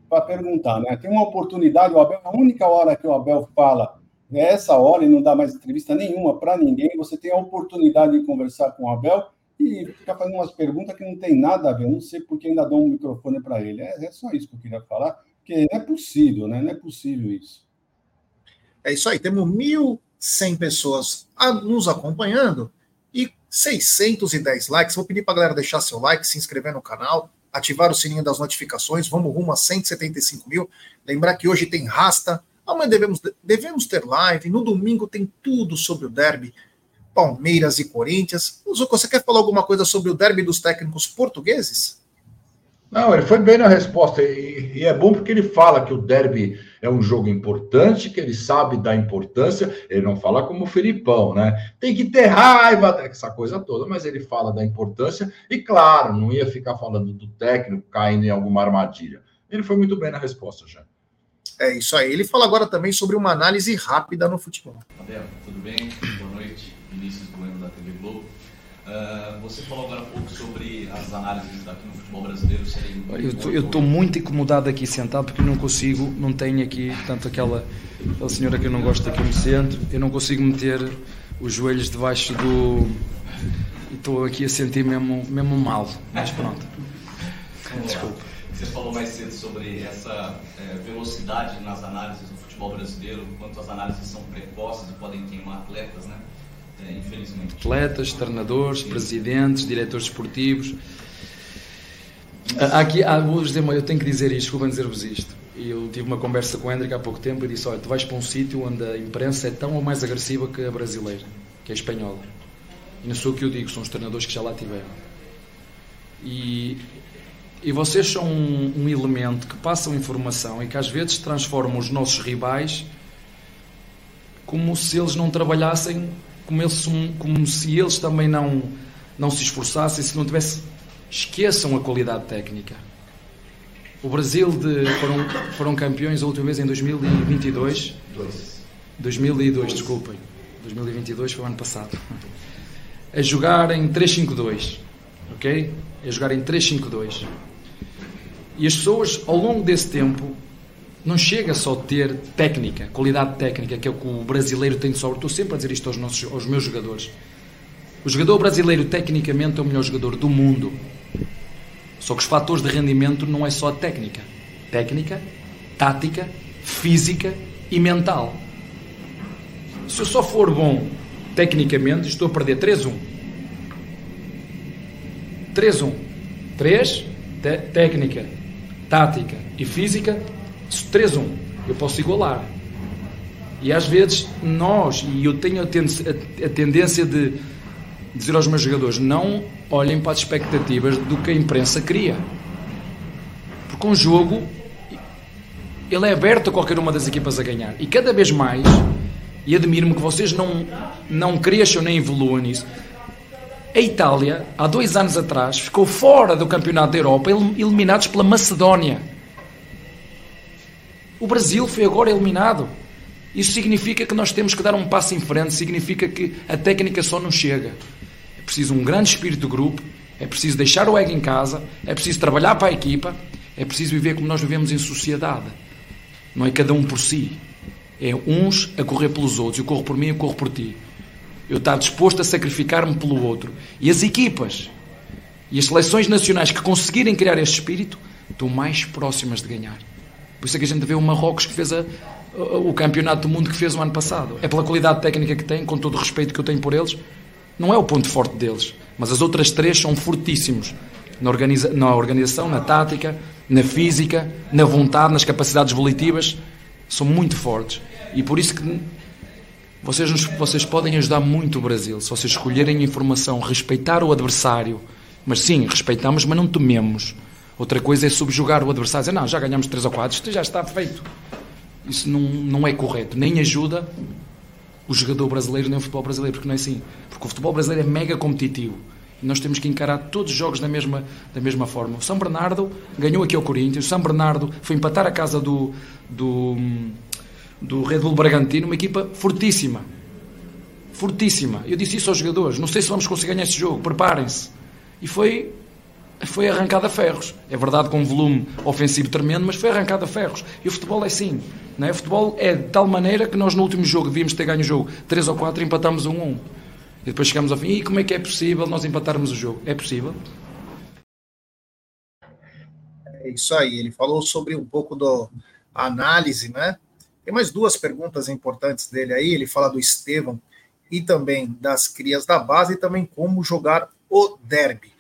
para perguntar, né? Tem uma oportunidade, o Abel, a única hora que o Abel fala é essa hora e não dá mais entrevista nenhuma para ninguém, você tem a oportunidade de conversar com o Abel e ficar fazendo umas perguntas que não tem nada a ver, não sei porque ainda dão um microfone para ele. É, é, só isso que eu queria falar, porque não é possível, né? Não é possível isso. É isso aí, temos 1.100 pessoas nos acompanhando e 610 likes. Vou pedir para a galera deixar seu like, se inscrever no canal, ativar o sininho das notificações, vamos rumo a 175 mil. Lembrar que hoje tem rasta, amanhã devemos, devemos ter live, no domingo tem tudo sobre o derby, Palmeiras e Corinthians. Zuko, você quer falar alguma coisa sobre o derby dos técnicos portugueses? Não, ele foi bem na resposta. E, e, é bom porque ele fala que o derby é um jogo importante, que ele sabe da importância. Ele não fala como o Felipão, né? Tem que ter raiva, essa coisa toda, mas ele fala da importância. E claro, não ia ficar falando do técnico caindo em alguma armadilha. Ele foi muito bem na resposta já. É isso aí. Ele fala agora também sobre uma análise rápida no futebol. Abel, tudo bem? Boa noite. Vinícius Bueno da TV Globo. Uh, você falou agora um pouco sobre as análises aqui no futebol brasileiro serem. Eu estou muito incomodado aqui sentado porque não consigo, não tenho aqui tanto aquela, aquela senhora que eu não gosto aqui me sento, eu não consigo meter os joelhos debaixo do. Estou aqui a sentir mesmo, mesmo mal, mas pronto. Desculpa. Você falou mais cedo sobre essa é, velocidade nas análises do futebol brasileiro, quanto as análises são precoces e podem queimar atletas, né? É, infelizmente. Atletas, treinadores, presidentes, diretores esportivos. Aqui, há, eu tenho que dizer isto, desculpa dizer-vos isto. Eu tive uma conversa com o Hendrick há pouco tempo e disse: Olha, tu vais para um sítio onde a imprensa é tão ou mais agressiva que a brasileira, que a espanhola. E não sou o que eu digo, são os treinadores que já lá tiveram. E, e vocês são um, um elemento que passam informação e que às vezes transformam os nossos rivais como se eles não trabalhassem como, eles, como se eles também não, não se esforçassem, se não tivesse. Esqueçam a qualidade técnica. O Brasil de, foram, foram campeões a última vez em 2022. Dois. 2002, desculpem. 2022 foi o ano passado. A jogar em 3-5-2. Ok? A jogar em 3-5-2. E as pessoas, ao longo desse tempo, não chega só ter técnica, qualidade técnica, que é o que o brasileiro tem de sobra. Estou sempre a dizer isto aos, nossos, aos meus jogadores. O jogador brasileiro, tecnicamente, é o melhor jogador do mundo. Só que os fatores de rendimento não é só a técnica. Técnica, tática, física e mental. Se eu só for bom tecnicamente, estou a perder 3-1. 3-1. 3, técnica. tática e física, 3-1. Eu posso igualar. E às vezes nós, e eu tenho a, tendência de dizer aos meus jogadores, não olhem para as expectativas do que a imprensa cria. Porque um jogo, ele é aberto a qualquer uma das equipas a ganhar. E cada vez mais, e admiro-me que vocês não, não cresçam nem evoluam nisso, a Itália, há dois anos atrás, ficou fora do Campeonato da Europa, eliminados pela Macedónia. O Brasil foi agora eliminado. Isso significa que nós temos que dar um passo em frente, significa que a técnica só não chega. É preciso um grande espírito de grupo, é preciso deixar o ego em casa, é preciso trabalhar para a equipa, é preciso viver como nós vivemos em sociedade. Não é cada um por si. É uns a correr pelos outros. Eu corro por mim, eu corro por ti. Eu estou disposto a sacrificar-me pelo outro. E as equipas e as seleções nacionais que conseguirem criar este espírito estão mais próximas de ganhar. Por isso é que a gente vê o Marrocos que fez a, o campeonato do mundo que fez o ano passado. É pela qualidade técnica que tem, com todo o respeito que eu tenho por eles. Não é o ponto forte deles, mas as outras três são fortíssimos na, organiza na organização, na tática, na física, na vontade, nas capacidades volitivas. São muito fortes. E por isso que vocês, nos, vocês podem ajudar muito o Brasil se vocês escolherem informação, respeitar o adversário. Mas sim, respeitamos, mas não tememos. Outra coisa é subjugar o adversário, dizer, não, já ganhamos 3 ou 4, isto já está feito. Isso não, não é correto, nem ajuda o jogador brasileiro nem o futebol brasileiro, porque não é assim. Porque o futebol brasileiro é mega competitivo. E nós temos que encarar todos os jogos da mesma, da mesma forma. O São Bernardo ganhou aqui ao Corinthians, o São Bernardo foi empatar a casa do, do, do Red Bull Bragantino, uma equipa fortíssima. Fortíssima. Eu disse isso aos jogadores: não sei se vamos conseguir ganhar esse jogo, preparem-se. E foi foi arrancado a ferros. É verdade com um volume ofensivo tremendo, mas foi arrancado a ferros. E o futebol é assim. Não é? O futebol é de tal maneira que nós no último jogo devíamos ter ganho o jogo 3 ou 4 e empatamos 1 um 1. E depois chegamos ao fim. E como é que é possível nós empatarmos o jogo? É possível. É isso aí. Ele falou sobre um pouco da análise, né? Tem mais duas perguntas importantes dele aí. Ele fala do Estevão e também das crias da base e também como jogar o derby.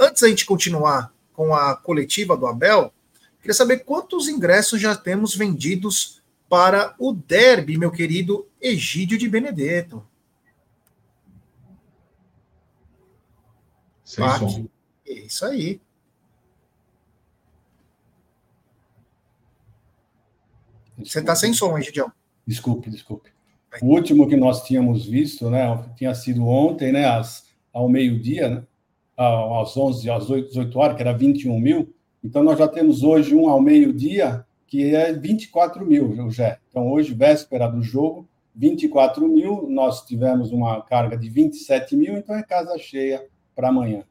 Antes da gente continuar com a coletiva do Abel, queria saber quantos ingressos já temos vendidos para o derby, meu querido Egídio de Benedetto. Sem som. É isso aí. Desculpe. Você está sem som, Egidião. Desculpe, desculpe. O último que nós tínhamos visto, né, tinha sido ontem, né, às, ao meio-dia, né, às 11, às 18 horas, que era 21 mil. Então, nós já temos hoje um ao meio-dia, que é 24 mil, já. Então, hoje, véspera do jogo, 24 mil, nós tivemos uma carga de 27 mil, então é casa cheia para amanhã.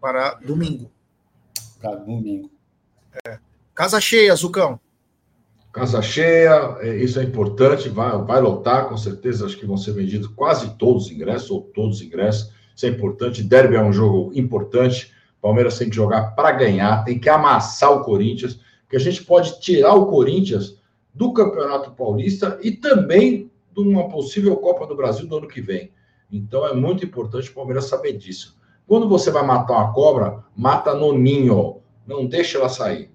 Para domingo. Para domingo. É. Casa cheia, Zucão. Casa cheia, é, isso é importante, vai, vai lotar, com certeza, acho que vão ser vendidos quase todos os ingressos, ou todos os ingressos. Isso é importante. Derby é um jogo importante. Palmeiras tem que jogar para ganhar, tem que amassar o Corinthians, porque a gente pode tirar o Corinthians do Campeonato Paulista e também de uma possível Copa do Brasil do ano que vem. Então é muito importante o Palmeiras saber disso. Quando você vai matar uma cobra, mata no ninho, não deixa ela sair.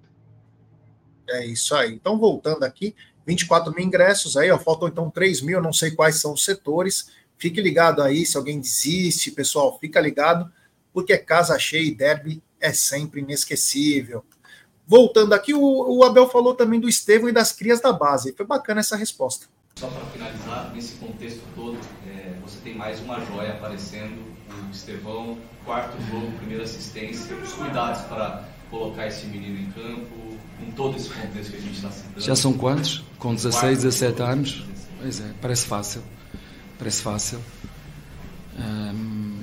É isso aí. Então, voltando aqui, 24 mil ingressos aí, ó, faltam então 3 mil, não sei quais são os setores. Fique ligado aí, se alguém desiste, pessoal, fica ligado, porque casa cheia e derby é sempre inesquecível. Voltando aqui, o, o Abel falou também do Estevão e das crias da base. Foi bacana essa resposta. Só para finalizar, nesse contexto todo, é, você tem mais uma joia aparecendo, o Estevão, quarto jogo, primeira assistência, os cuidados para colocar esse menino em campo, em todo esse contexto que a gente está citando. Já são quantos? Com 16, 17 anos? Pois é, parece fácil parece fácil. Um,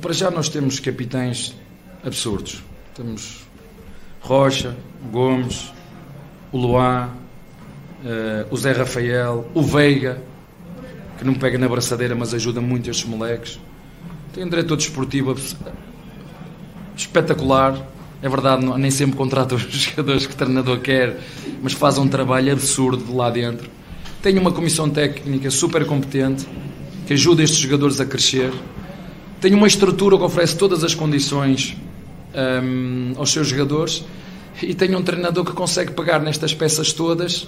para já nós temos capitães absurdos. Temos Rocha, Gomes, o Luan, uh, o Zé Rafael, o Veiga, que não pega na braçadeira, mas ajuda muito estes moleques. Tem um diretor desportivo espetacular. É verdade, nem sempre contrata os jogadores que o treinador quer, mas faz um trabalho absurdo de lá dentro. Tem uma comissão técnica super competente que ajuda estes jogadores a crescer. Tem uma estrutura que oferece todas as condições um, aos seus jogadores e tenho um treinador que consegue pegar nestas peças todas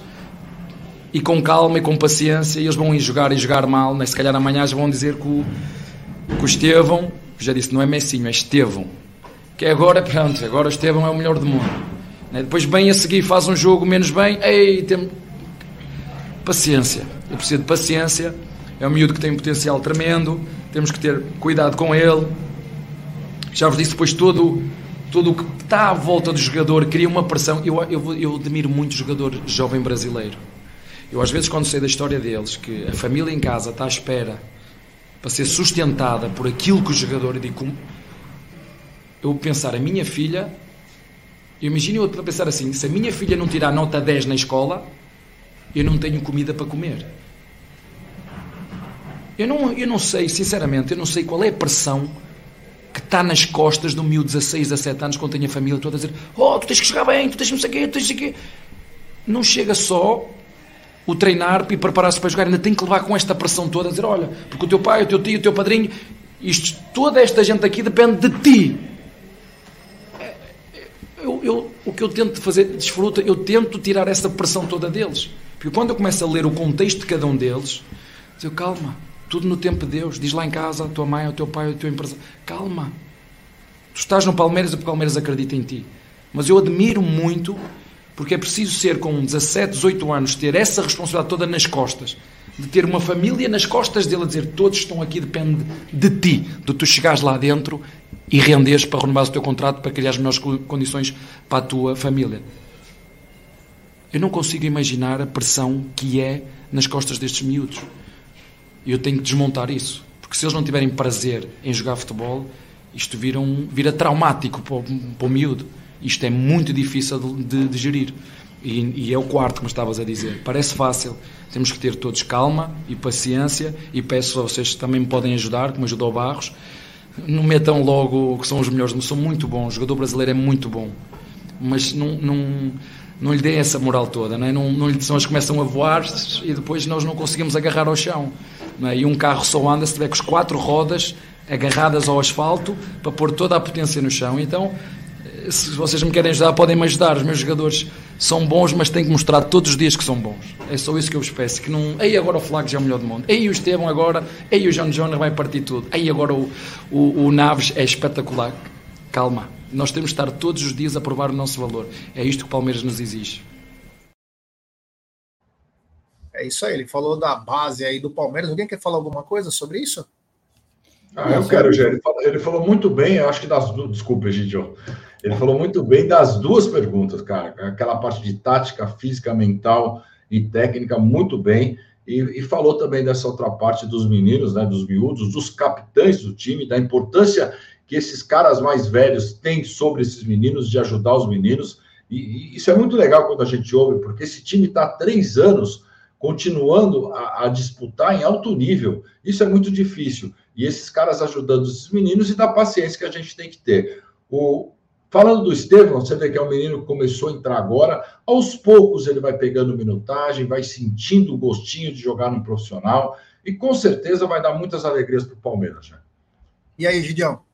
e com calma e com paciência, e eles vão ir jogar e jogar mal, né? se calhar amanhã já vão dizer que o, que o Estevão, já disse, não é Messinho, é Estevão, que é agora, pronto, agora o Estevão é o melhor do mundo. Né? Depois, bem a seguir, faz um jogo menos bem, ei, tem... paciência, eu preciso de paciência, é um miúdo que tem um potencial tremendo, temos que ter cuidado com ele. Já vos disse depois todo tudo o que está à volta do jogador cria uma pressão. Eu, eu, eu admiro muito o jogador jovem brasileiro. Eu, às vezes, quando sei da história deles, que a família em casa está à espera para ser sustentada por aquilo que o jogador. Eu digo, eu pensar, a minha filha. Eu imagino eu pensar assim: se a minha filha não tirar nota 10 na escola, eu não tenho comida para comer. Eu não, eu não sei, sinceramente, eu não sei qual é a pressão que está nas costas do miúdo 16, 17 anos, quando tem a família toda a dizer: Oh, tu tens que jogar bem, tu tens não sei o quê, tu tens que. Não chega só o treinar e preparar-se para jogar, ainda tem que levar com esta pressão toda, a dizer: Olha, porque o teu pai, o teu tio, o teu padrinho, isto, toda esta gente aqui depende de ti. Eu, eu, o que eu tento fazer, desfruta, eu tento tirar essa pressão toda deles. Porque quando eu começo a ler o contexto de cada um deles, eu calma, tudo no tempo de Deus. Diz lá em casa a tua mãe, o teu pai, o teu empresário. Calma. Tu estás no Palmeiras e o Palmeiras acredita em ti. Mas eu admiro muito, porque é preciso ser com 17, 18 anos, ter essa responsabilidade toda nas costas. De ter uma família nas costas dele a dizer todos estão aqui, depende de ti. De tu chegares lá dentro e renderes para renovar o teu contrato para criar as melhores condições para a tua família. Eu não consigo imaginar a pressão que é nas costas destes miúdos. Eu tenho que desmontar isso. Porque se eles não tiverem prazer em jogar futebol, isto vira, um, vira traumático para o, para o miúdo. Isto é muito difícil de, de, de gerir. E, e, é o quarto, como estavas a dizer. Parece fácil. Temos que ter todos calma e paciência. E peço a vocês que também me podem ajudar, como ajudou o Barros. Não metam logo que são os melhores, são muito bons. O jogador brasileiro é muito bom. Mas não, não, não lhe deem essa moral toda. Não, é? não, não, eles começam a voar e depois nós não conseguimos agarrar ao chão. É? E um carro só anda se tiver com as quatro rodas agarradas ao asfalto para pôr toda a potência no chão. Então, se vocês me querem ajudar, podem me ajudar. Os meus jogadores são bons, mas têm que mostrar todos os dias que são bons. É só isso que eu vos peço. Que não... Ei, agora o Flávio já é o melhor do mundo. Ei, o Estevão agora. Ei, o João Jonas vai partir tudo. Ei, agora o, o, o Naves é espetacular. Calma. Nós temos de estar todos os dias a provar o nosso valor. É isto que o Palmeiras nos exige. É isso aí, ele falou da base aí do Palmeiras. Alguém quer falar alguma coisa sobre isso? Ah, eu quero, Gê. Ele falou, ele falou muito bem, eu acho que das duas. Desculpa, Gidio. Ele falou muito bem das duas perguntas, cara. Aquela parte de tática, física, mental e técnica, muito bem. E, e, falou também dessa outra parte dos meninos, né, dos miúdos, dos capitães do time, da importância que esses caras mais velhos têm sobre esses meninos, de ajudar os meninos. E, e isso é muito legal quando a gente ouve, porque esse time está há três anos continuando a, a, disputar em alto nível. Isso é muito difícil. E esses caras ajudando esses meninos e da paciência que a gente tem que ter. O, falando do Estevão, você vê que é um menino que começou a entrar agora. Aos poucos ele vai pegando minutagem, vai sentindo o gostinho de jogar no profissional. E com certeza vai dar muitas alegrias para o Palmeiras. Já. E aí, Gideão?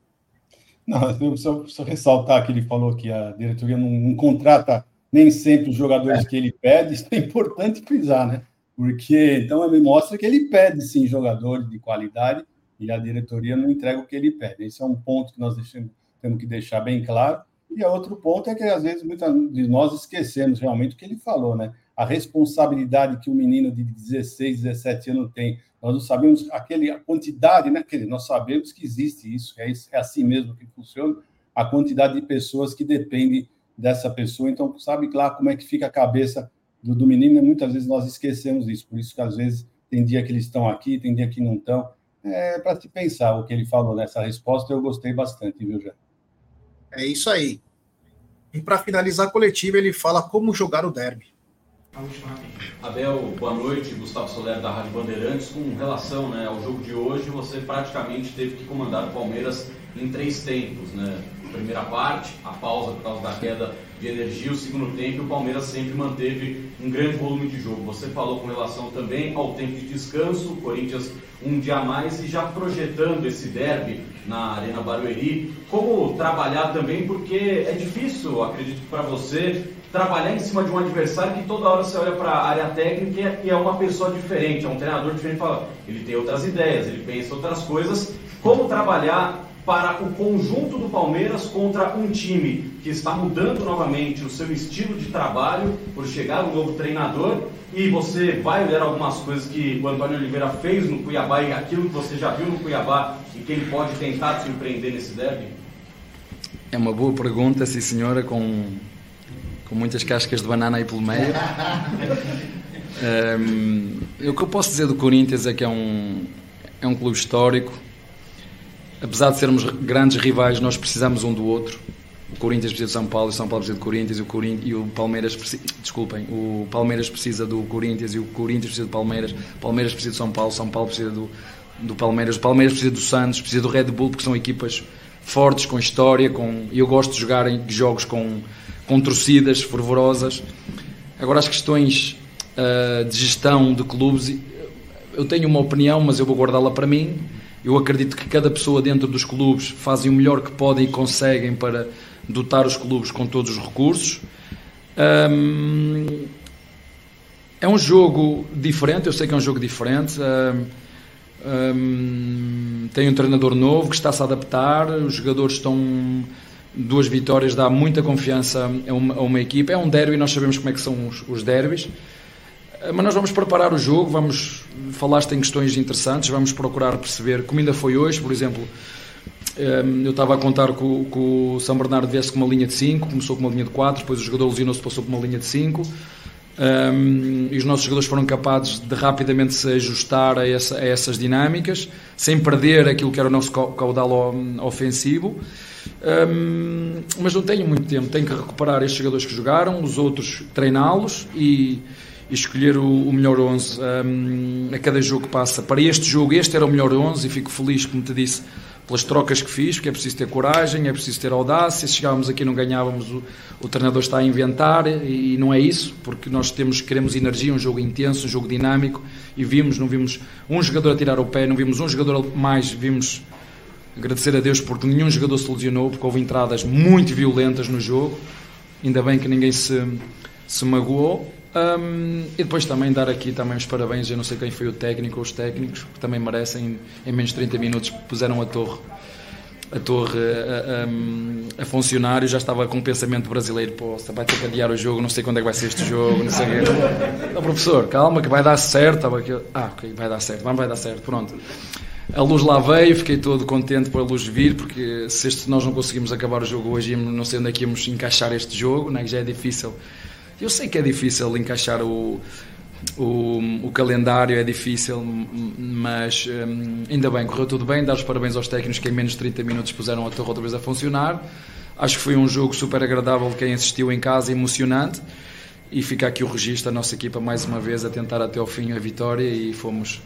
Não, eu só, só ressaltar que ele falou que a diretoria não, não contrata nem sempre os jogadores é. que ele pede, isso é importante frisar, né? Porque então me mostra que ele pede sim jogadores de qualidade e a diretoria não entrega o que ele pede. Esse é um ponto que nós deixamos, temos que deixar bem claro. E outro ponto é que às vezes muitas de nós esquecemos realmente o que ele falou, né? A responsabilidade que o menino de 16, 17 anos tem. Nós não sabemos aquele, a quantidade, né? Nós sabemos que existe isso, é, é assim mesmo que funciona. A quantidade de pessoas que dependem dessa pessoa. Então, sabe lá como é que fica a cabeça do, do menino, e muitas vezes nós esquecemos isso, por isso que às vezes tem dia que eles estão aqui, tem dia que não estão. É para se pensar o que ele falou nessa resposta, eu gostei bastante, viu, Jé? É isso aí. E para finalizar a coletiva, ele fala como jogar o derby. Abel, boa noite. Gustavo Soler da Rádio Bandeirantes. Com relação né, ao jogo de hoje, você praticamente teve que comandar o Palmeiras em três tempos, né? Primeira parte, a pausa por causa da queda de energia, o segundo tempo, o Palmeiras sempre manteve um grande volume de jogo. Você falou com relação também ao tempo de descanso, o Corinthians um dia a mais e já projetando esse derby na Arena Barueri, como trabalhar também, porque é difícil, acredito para você, trabalhar em cima de um adversário que toda hora você olha para a área técnica e é uma pessoa diferente, é um treinador diferente, fala, ele tem outras ideias, ele pensa outras coisas. Como trabalhar para o conjunto do Palmeiras contra um time que está mudando novamente o seu estilo de trabalho por chegar um novo treinador e você vai ler algumas coisas que o Antônio Oliveira fez no Cuiabá e aquilo que você já viu no Cuiabá e que ele pode tentar te surpreender nesse derby? É uma boa pergunta, sim senhora, com, com muitas cascas de banana aí pelo meio. um, o que eu posso dizer do Corinthians é que é um, é um clube histórico, apesar de sermos grandes rivais, nós precisamos um do outro. O Corinthians precisa de São Paulo, o São Paulo precisa de Corinthians, o, e o Palmeiras precisa, desculpem, o Palmeiras precisa do Corinthians e o Corinthians precisa do Palmeiras, o Palmeiras precisa de São Paulo, São Paulo precisa do, do Palmeiras, o Palmeiras precisa do Santos, precisa do Red Bull, porque são equipas fortes, com história, com, eu gosto de jogar em jogos com, com torcidas fervorosas. Agora as questões uh, de gestão de clubes, eu tenho uma opinião, mas eu vou guardá-la para mim. Eu acredito que cada pessoa dentro dos clubes fazem o melhor que podem e conseguem para dotar os clubes com todos os recursos. Um, é um jogo diferente, eu sei que é um jogo diferente. Um, um, tem um treinador novo que está -se a adaptar, os jogadores estão. Duas vitórias dá muita confiança a uma, a uma equipa. É um derby, nós sabemos como é que são os, os derbys. Mas nós vamos preparar o jogo, vamos falaste em questões interessantes, vamos procurar perceber como ainda foi hoje, por exemplo. Eu estava a contar que o, São Bernardo viesse com uma linha de 5, começou com uma linha de 4, depois o jogador lesionou-se passou por uma linha de 5. Um, e os nossos jogadores foram capazes de rapidamente se ajustar a, essa, a, essas dinâmicas, sem perder aquilo que era o nosso caudal ofensivo. Um, mas não tenho muito tempo, tenho que recuperar estes jogadores que jogaram, os outros treiná-los e escolher o, o melhor 11 um, a cada jogo que passa. Para este jogo, este era o melhor 11 e fico feliz, como te disse, pelas trocas que fiz, porque é preciso ter coragem, é preciso ter audácia. Se chegávamos aqui e não ganhávamos, o, o, treinador está a inventar e, e, não é isso, porque nós temos, queremos energia, um jogo intenso, um jogo dinâmico e vimos, não vimos um jogador a tirar o pé, não vimos um jogador mais, vimos agradecer a Deus porque nenhum jogador se lesionou, porque houve entradas muito violentas no jogo. Ainda bem que ninguém se, se magoou um, e depois também dar aqui também os parabéns, eu não sei quem foi o técnico ou os técnicos, que também merecem, em menos de 30 minutos puseram a torre a torre a, a, a funcionar e já estava com o pensamento brasileiro, pô, vai ter que adiar o jogo, não sei quando é que vai ser este jogo, não sei o professor, calma que vai dar certo. Ah, ok, vai dar certo, vai dar certo, pronto. A luz lá veio, fiquei todo contente por a luz vir, porque se este, nós não conseguimos acabar o jogo hoje, não sei onde é que íamos encaixar este jogo, né, que já é difícil eu sei que é difícil encaixar o, o, o calendário, é difícil, mas hum, ainda bem, correu tudo bem. Dar os parabéns aos técnicos que em menos de 30 minutos puseram a torre outra vez a funcionar. Acho que foi um jogo super agradável de quem assistiu em casa, emocionante. E fica aqui o registro, a nossa equipa mais uma vez a tentar até ao fim a vitória e fomos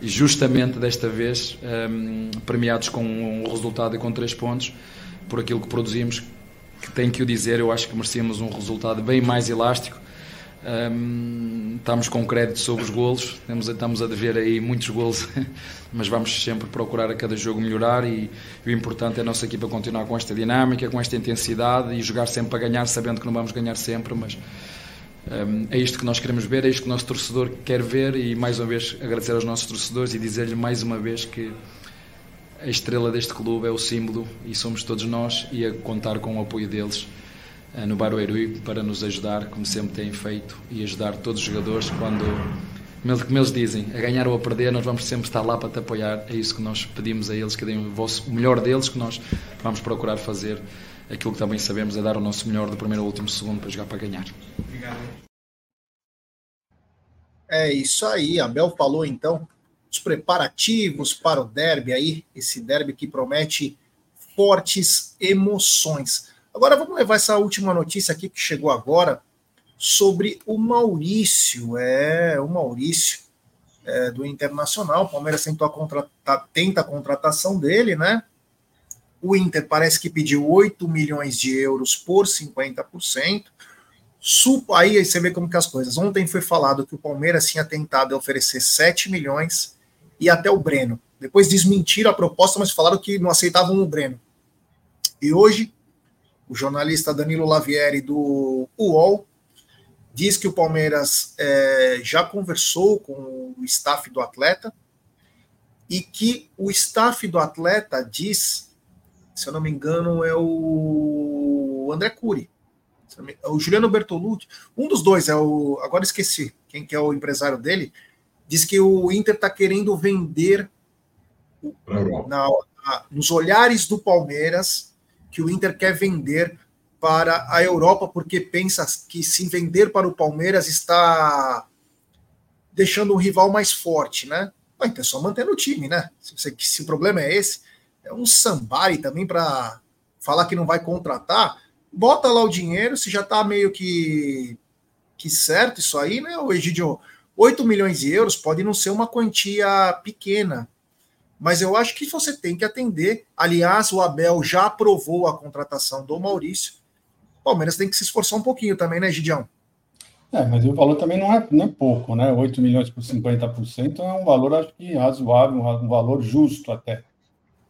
justamente desta vez um, premiados com um resultado e com três pontos por aquilo que produzimos, que tenho que o dizer, eu acho que merecemos um resultado bem mais elástico. Um, estamos com crédito sobre os golos, temos, estamos a dever aí muitos golos, mas vamos sempre procurar a cada jogo melhorar e, e, o importante é a nossa equipa continuar com esta dinâmica, com esta intensidade e jogar sempre para ganhar, sabendo que não vamos ganhar sempre, mas um, é isto que nós queremos ver, é isto que o nosso torcedor quer ver e mais uma vez agradecer aos nossos torcedores e dizer-lhe mais uma vez que a estrela deste clube é o símbolo e somos todos nós e a contar com o apoio deles uh, no Barueri para nos ajudar, como sempre têm feito, e ajudar todos os jogadores quando, como eles dizem, a ganhar ou a perder, nós vamos sempre estar lá para te apoiar. É isso que nós pedimos a eles, que deem o, vosso, o melhor deles, que nós vamos procurar fazer aquilo que também sabemos, é dar o nosso melhor do primeiro ao último segundo para jogar para ganhar. Obrigado. É isso aí, Abel falou então os preparativos para o derby aí, esse derby que promete fortes emoções. Agora vamos levar essa última notícia aqui que chegou agora sobre o Maurício. É, o Maurício é, do Internacional. O Palmeiras tentou contrata, tenta a contratação dele, né? O Inter parece que pediu 8 milhões de euros por 50%. Supo, aí você vê como que as coisas. Ontem foi falado que o Palmeiras tinha tentado oferecer 7 milhões e até o Breno. Depois desmentiram a proposta, mas falaram que não aceitavam o Breno. E hoje, o jornalista Danilo Lavieri do UOL diz que o Palmeiras é, já conversou com o staff do atleta e que o staff do atleta diz, se eu não me engano, é o André Cury, é o Juliano Bertolucci, um dos dois é o, agora esqueci quem que é o empresário dele, diz que o Inter está querendo vender na, na, nos olhares do Palmeiras que o Inter quer vender para a Europa, porque pensa que se vender para o Palmeiras está deixando um rival mais forte, né? Então é só manter no time, né? Se, se o problema é esse, é um sambari também para falar que não vai contratar, bota lá o dinheiro, se já está meio que, que certo isso aí, né, o Egidio? 8 milhões de euros pode não ser uma quantia pequena, mas eu acho que você tem que atender. Aliás, o Abel já aprovou a contratação do Maurício. O Palmeiras tem que se esforçar um pouquinho também, né, Gidião? É, mas o valor também não é, não é pouco, né? 8 milhões por 50% é um valor, acho que razoável, um valor justo até.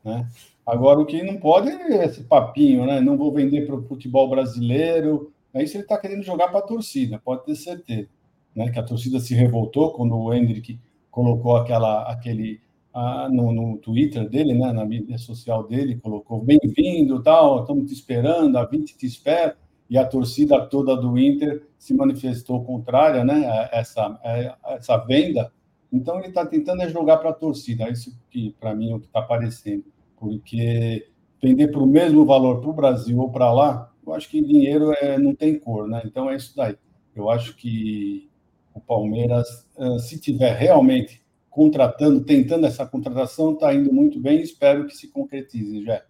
Né? Agora, o que não pode é esse papinho, né? Não vou vender para o futebol brasileiro. Aí se ele está querendo jogar para a torcida, pode ter certeza né, que a torcida se revoltou quando o Hendrick colocou aquela, aquele ah, no, no, Twitter dele, né, na mídia social dele, colocou bem-vindo, tal, estamos te esperando, a 20 te espera, e a torcida toda do Inter se manifestou contrária, né, a essa, a essa venda. Então ele está tentando é jogar para a torcida, é isso que para mim é o que está aparecendo, porque vender para o mesmo valor para o Brasil ou para lá, eu acho que dinheiro é, não tem cor, né? Então é isso daí. Eu acho que o Palmeiras, se tiver realmente contratando, tentando essa contratação, está indo muito bem. Espero que se concretize, já.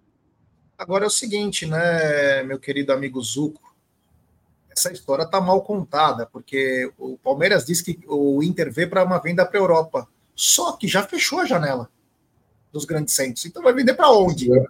Agora é o seguinte, né, meu querido amigo Zuco, essa história está mal contada, porque o Palmeiras diz que o Inter vê para uma venda para a Europa, só que já fechou a janela dos grandes centros. Então vai vender para onde? É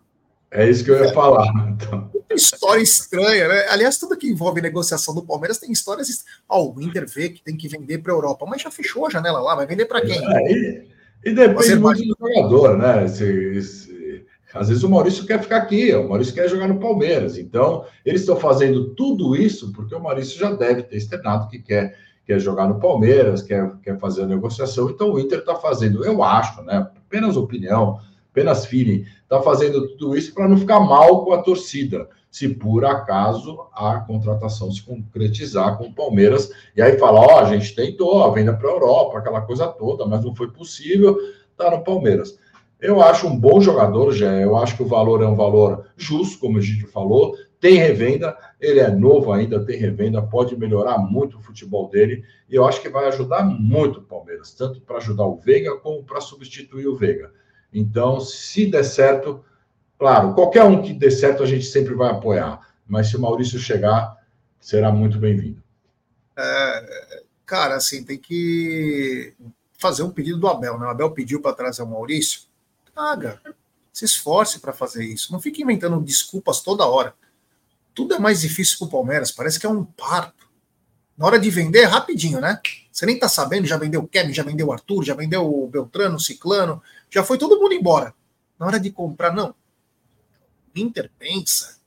isso que eu ia falar. Então. História estranha, né? Aliás, tudo que envolve negociação do Palmeiras tem histórias. Ó, oh, o Inter vê que tem que vender para a Europa, mas já fechou a janela lá, vai vender para quem? É, e, e, depende muito do jogador, né? Se, se, às vezes o Maurício quer ficar aqui, o Maurício quer jogar no Palmeiras. Então, eles estão fazendo tudo isso porque o Maurício já deve ter externado que quer, quer jogar no Palmeiras, quer, quer fazer a negociação. Então, o Inter está fazendo, eu acho, né? Apenas opinião apenas feeling, está fazendo tudo isso para não ficar mal com a torcida, se por acaso a contratação se concretizar com o Palmeiras, e aí fala, ó, oh, a gente tentou a venda para a Europa, aquela coisa toda, mas não foi possível, tá no Palmeiras. Eu acho um bom jogador, já. Eu acho que o valor é um valor justo, como a gente falou. Tem revenda, ele é novo ainda, tem revenda, pode melhorar muito o futebol dele. E eu acho que vai ajudar muito o Palmeiras, tanto para ajudar o Veiga como para substituir o Veiga. Então, se der certo, claro, qualquer um que dê certo a gente sempre vai apoiar, mas se o Maurício chegar, será muito bem-vindo. É, cara, assim, tem que fazer um pedido do Abel, né? O Abel pediu para trazer o Maurício. Traga, se esforce para fazer isso. Não fique inventando desculpas toda hora. Tudo é mais difícil para o Palmeiras, parece que é um parto. Na hora de vender, rapidinho, né? Você nem tá sabendo, já vendeu o Kevin, já vendeu o Arthur, já vendeu o Beltrano, o Ciclano, já foi todo mundo embora. Na hora de comprar, não. Inter pensa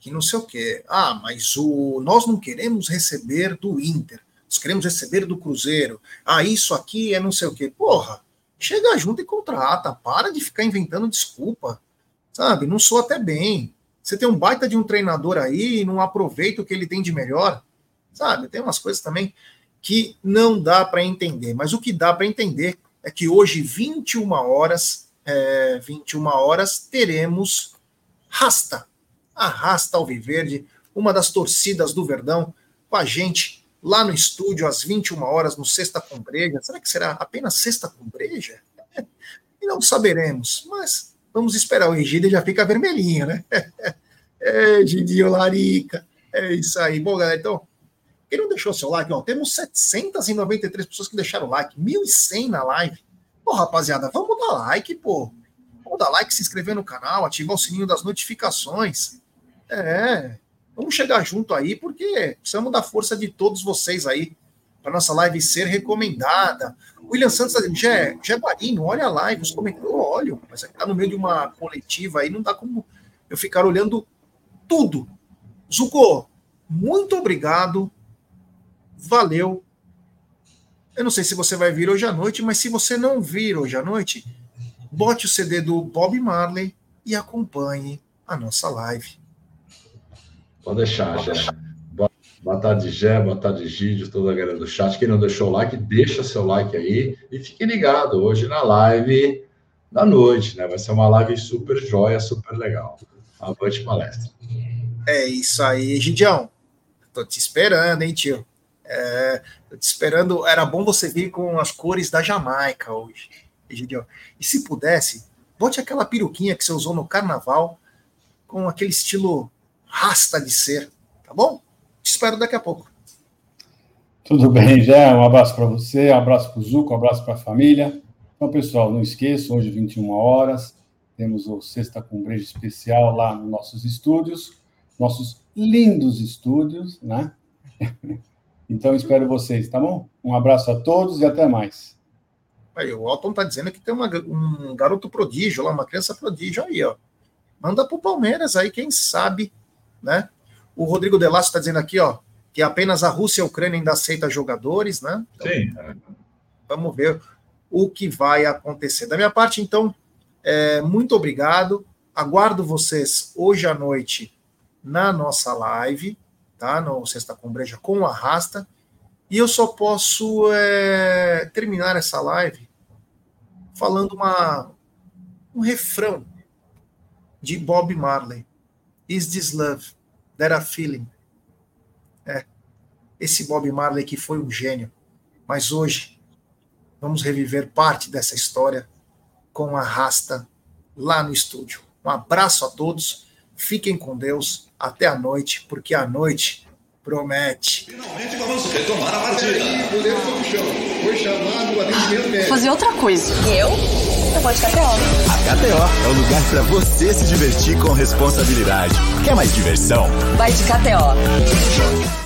que não sei o quê. Ah, mas o nós não queremos receber do Inter. Nós queremos receber do Cruzeiro. Ah, isso aqui é não sei o quê. Porra, chega junto e contrata. Para de ficar inventando desculpa. Sabe? Não sou até bem. Você tem um baita de um treinador aí e não aproveita o que ele tem de melhor. Sabe? Tem umas coisas também que não dá para entender. Mas o que dá para entender é que hoje, 21 horas, é, 21 horas, teremos Rasta, a Rasta Alviverde, uma das torcidas do Verdão, com a gente lá no estúdio às 21 horas, no Sexta com Breja. Será que será apenas Sexta com Breja? E não saberemos, mas vamos esperar. O Egídio já fica vermelhinho, né? É, Egídio Larica. É isso aí. Bom, galera, então quem não deixou seu like, ó, temos 793 pessoas que deixaram like, 1.100 na live. Pô, rapaziada, vamos dar like, pô. Vamos dar like, se inscrever no canal, ativar o sininho das notificações. É, vamos chegar junto aí, porque precisamos da força de todos vocês aí para nossa live ser recomendada. William Santos está dizendo, Gé, olha a live, os comentários, olho, mas está no meio de uma coletiva aí, não dá como eu ficar olhando tudo. Zuko, muito obrigado, valeu. Eu não sei se você vai vir hoje à noite, mas se você não vir hoje à noite, bote o CD do Bob Marley e acompanhe a nossa live. Pode deixar, já. Boa tarde, Gé, boa tarde, Gídio, toda a galera do chat. Quem não deixou o like, deixa seu like aí e fique ligado hoje na live da noite, né? Vai ser uma live super joia, super legal. Avante palestra. É isso aí, Gidião. Tô te esperando, hein, tio? É, esperando. Era bom você vir com as cores da Jamaica hoje, Gidião. E se pudesse, bote aquela peruquinha que você usou no carnaval com aquele estilo rasta de ser, tá bom? Te espero daqui a pouco. Tudo bem, já. Um abraço para você, um abraço para o Zuco, um abraço para a família. Então, pessoal, não esqueça, hoje, 21 horas, temos o Sexta com Brejo especial lá nos nossos estúdios, nossos lindos estúdios, né? Então, espero vocês, tá bom? Um abraço a todos e até mais. Aí, o Alton tá dizendo que tem uma, um garoto prodígio lá, uma criança prodígio aí, ó. Manda pro Palmeiras aí, quem sabe, né? O Rodrigo Delasco está dizendo aqui, ó, que apenas a Rússia e a Ucrânia ainda aceita jogadores, né? Então, Sim. Vamos ver o que vai acontecer. Da minha parte, então, é, muito obrigado. Aguardo vocês hoje à noite na nossa live, tá? No Sexta com Breja com o Arrasta. E eu só posso é, terminar essa live falando uma, um refrão de Bob Marley. Is this love? That a Feeling. É. Esse Bob Marley que foi um gênio. Mas hoje, vamos reviver parte dessa história com a Rasta lá no estúdio. Um abraço a todos. Fiquem com Deus. Até a noite, porque a noite promete. Finalmente vamos retomar a partida. Foi no chão. Foi chamado o atendimento médico. Fazer outra coisa. Eu? Eu vou de KTO. A KTO é o lugar para você se divertir com responsabilidade. Quer mais diversão? Vai de KTO.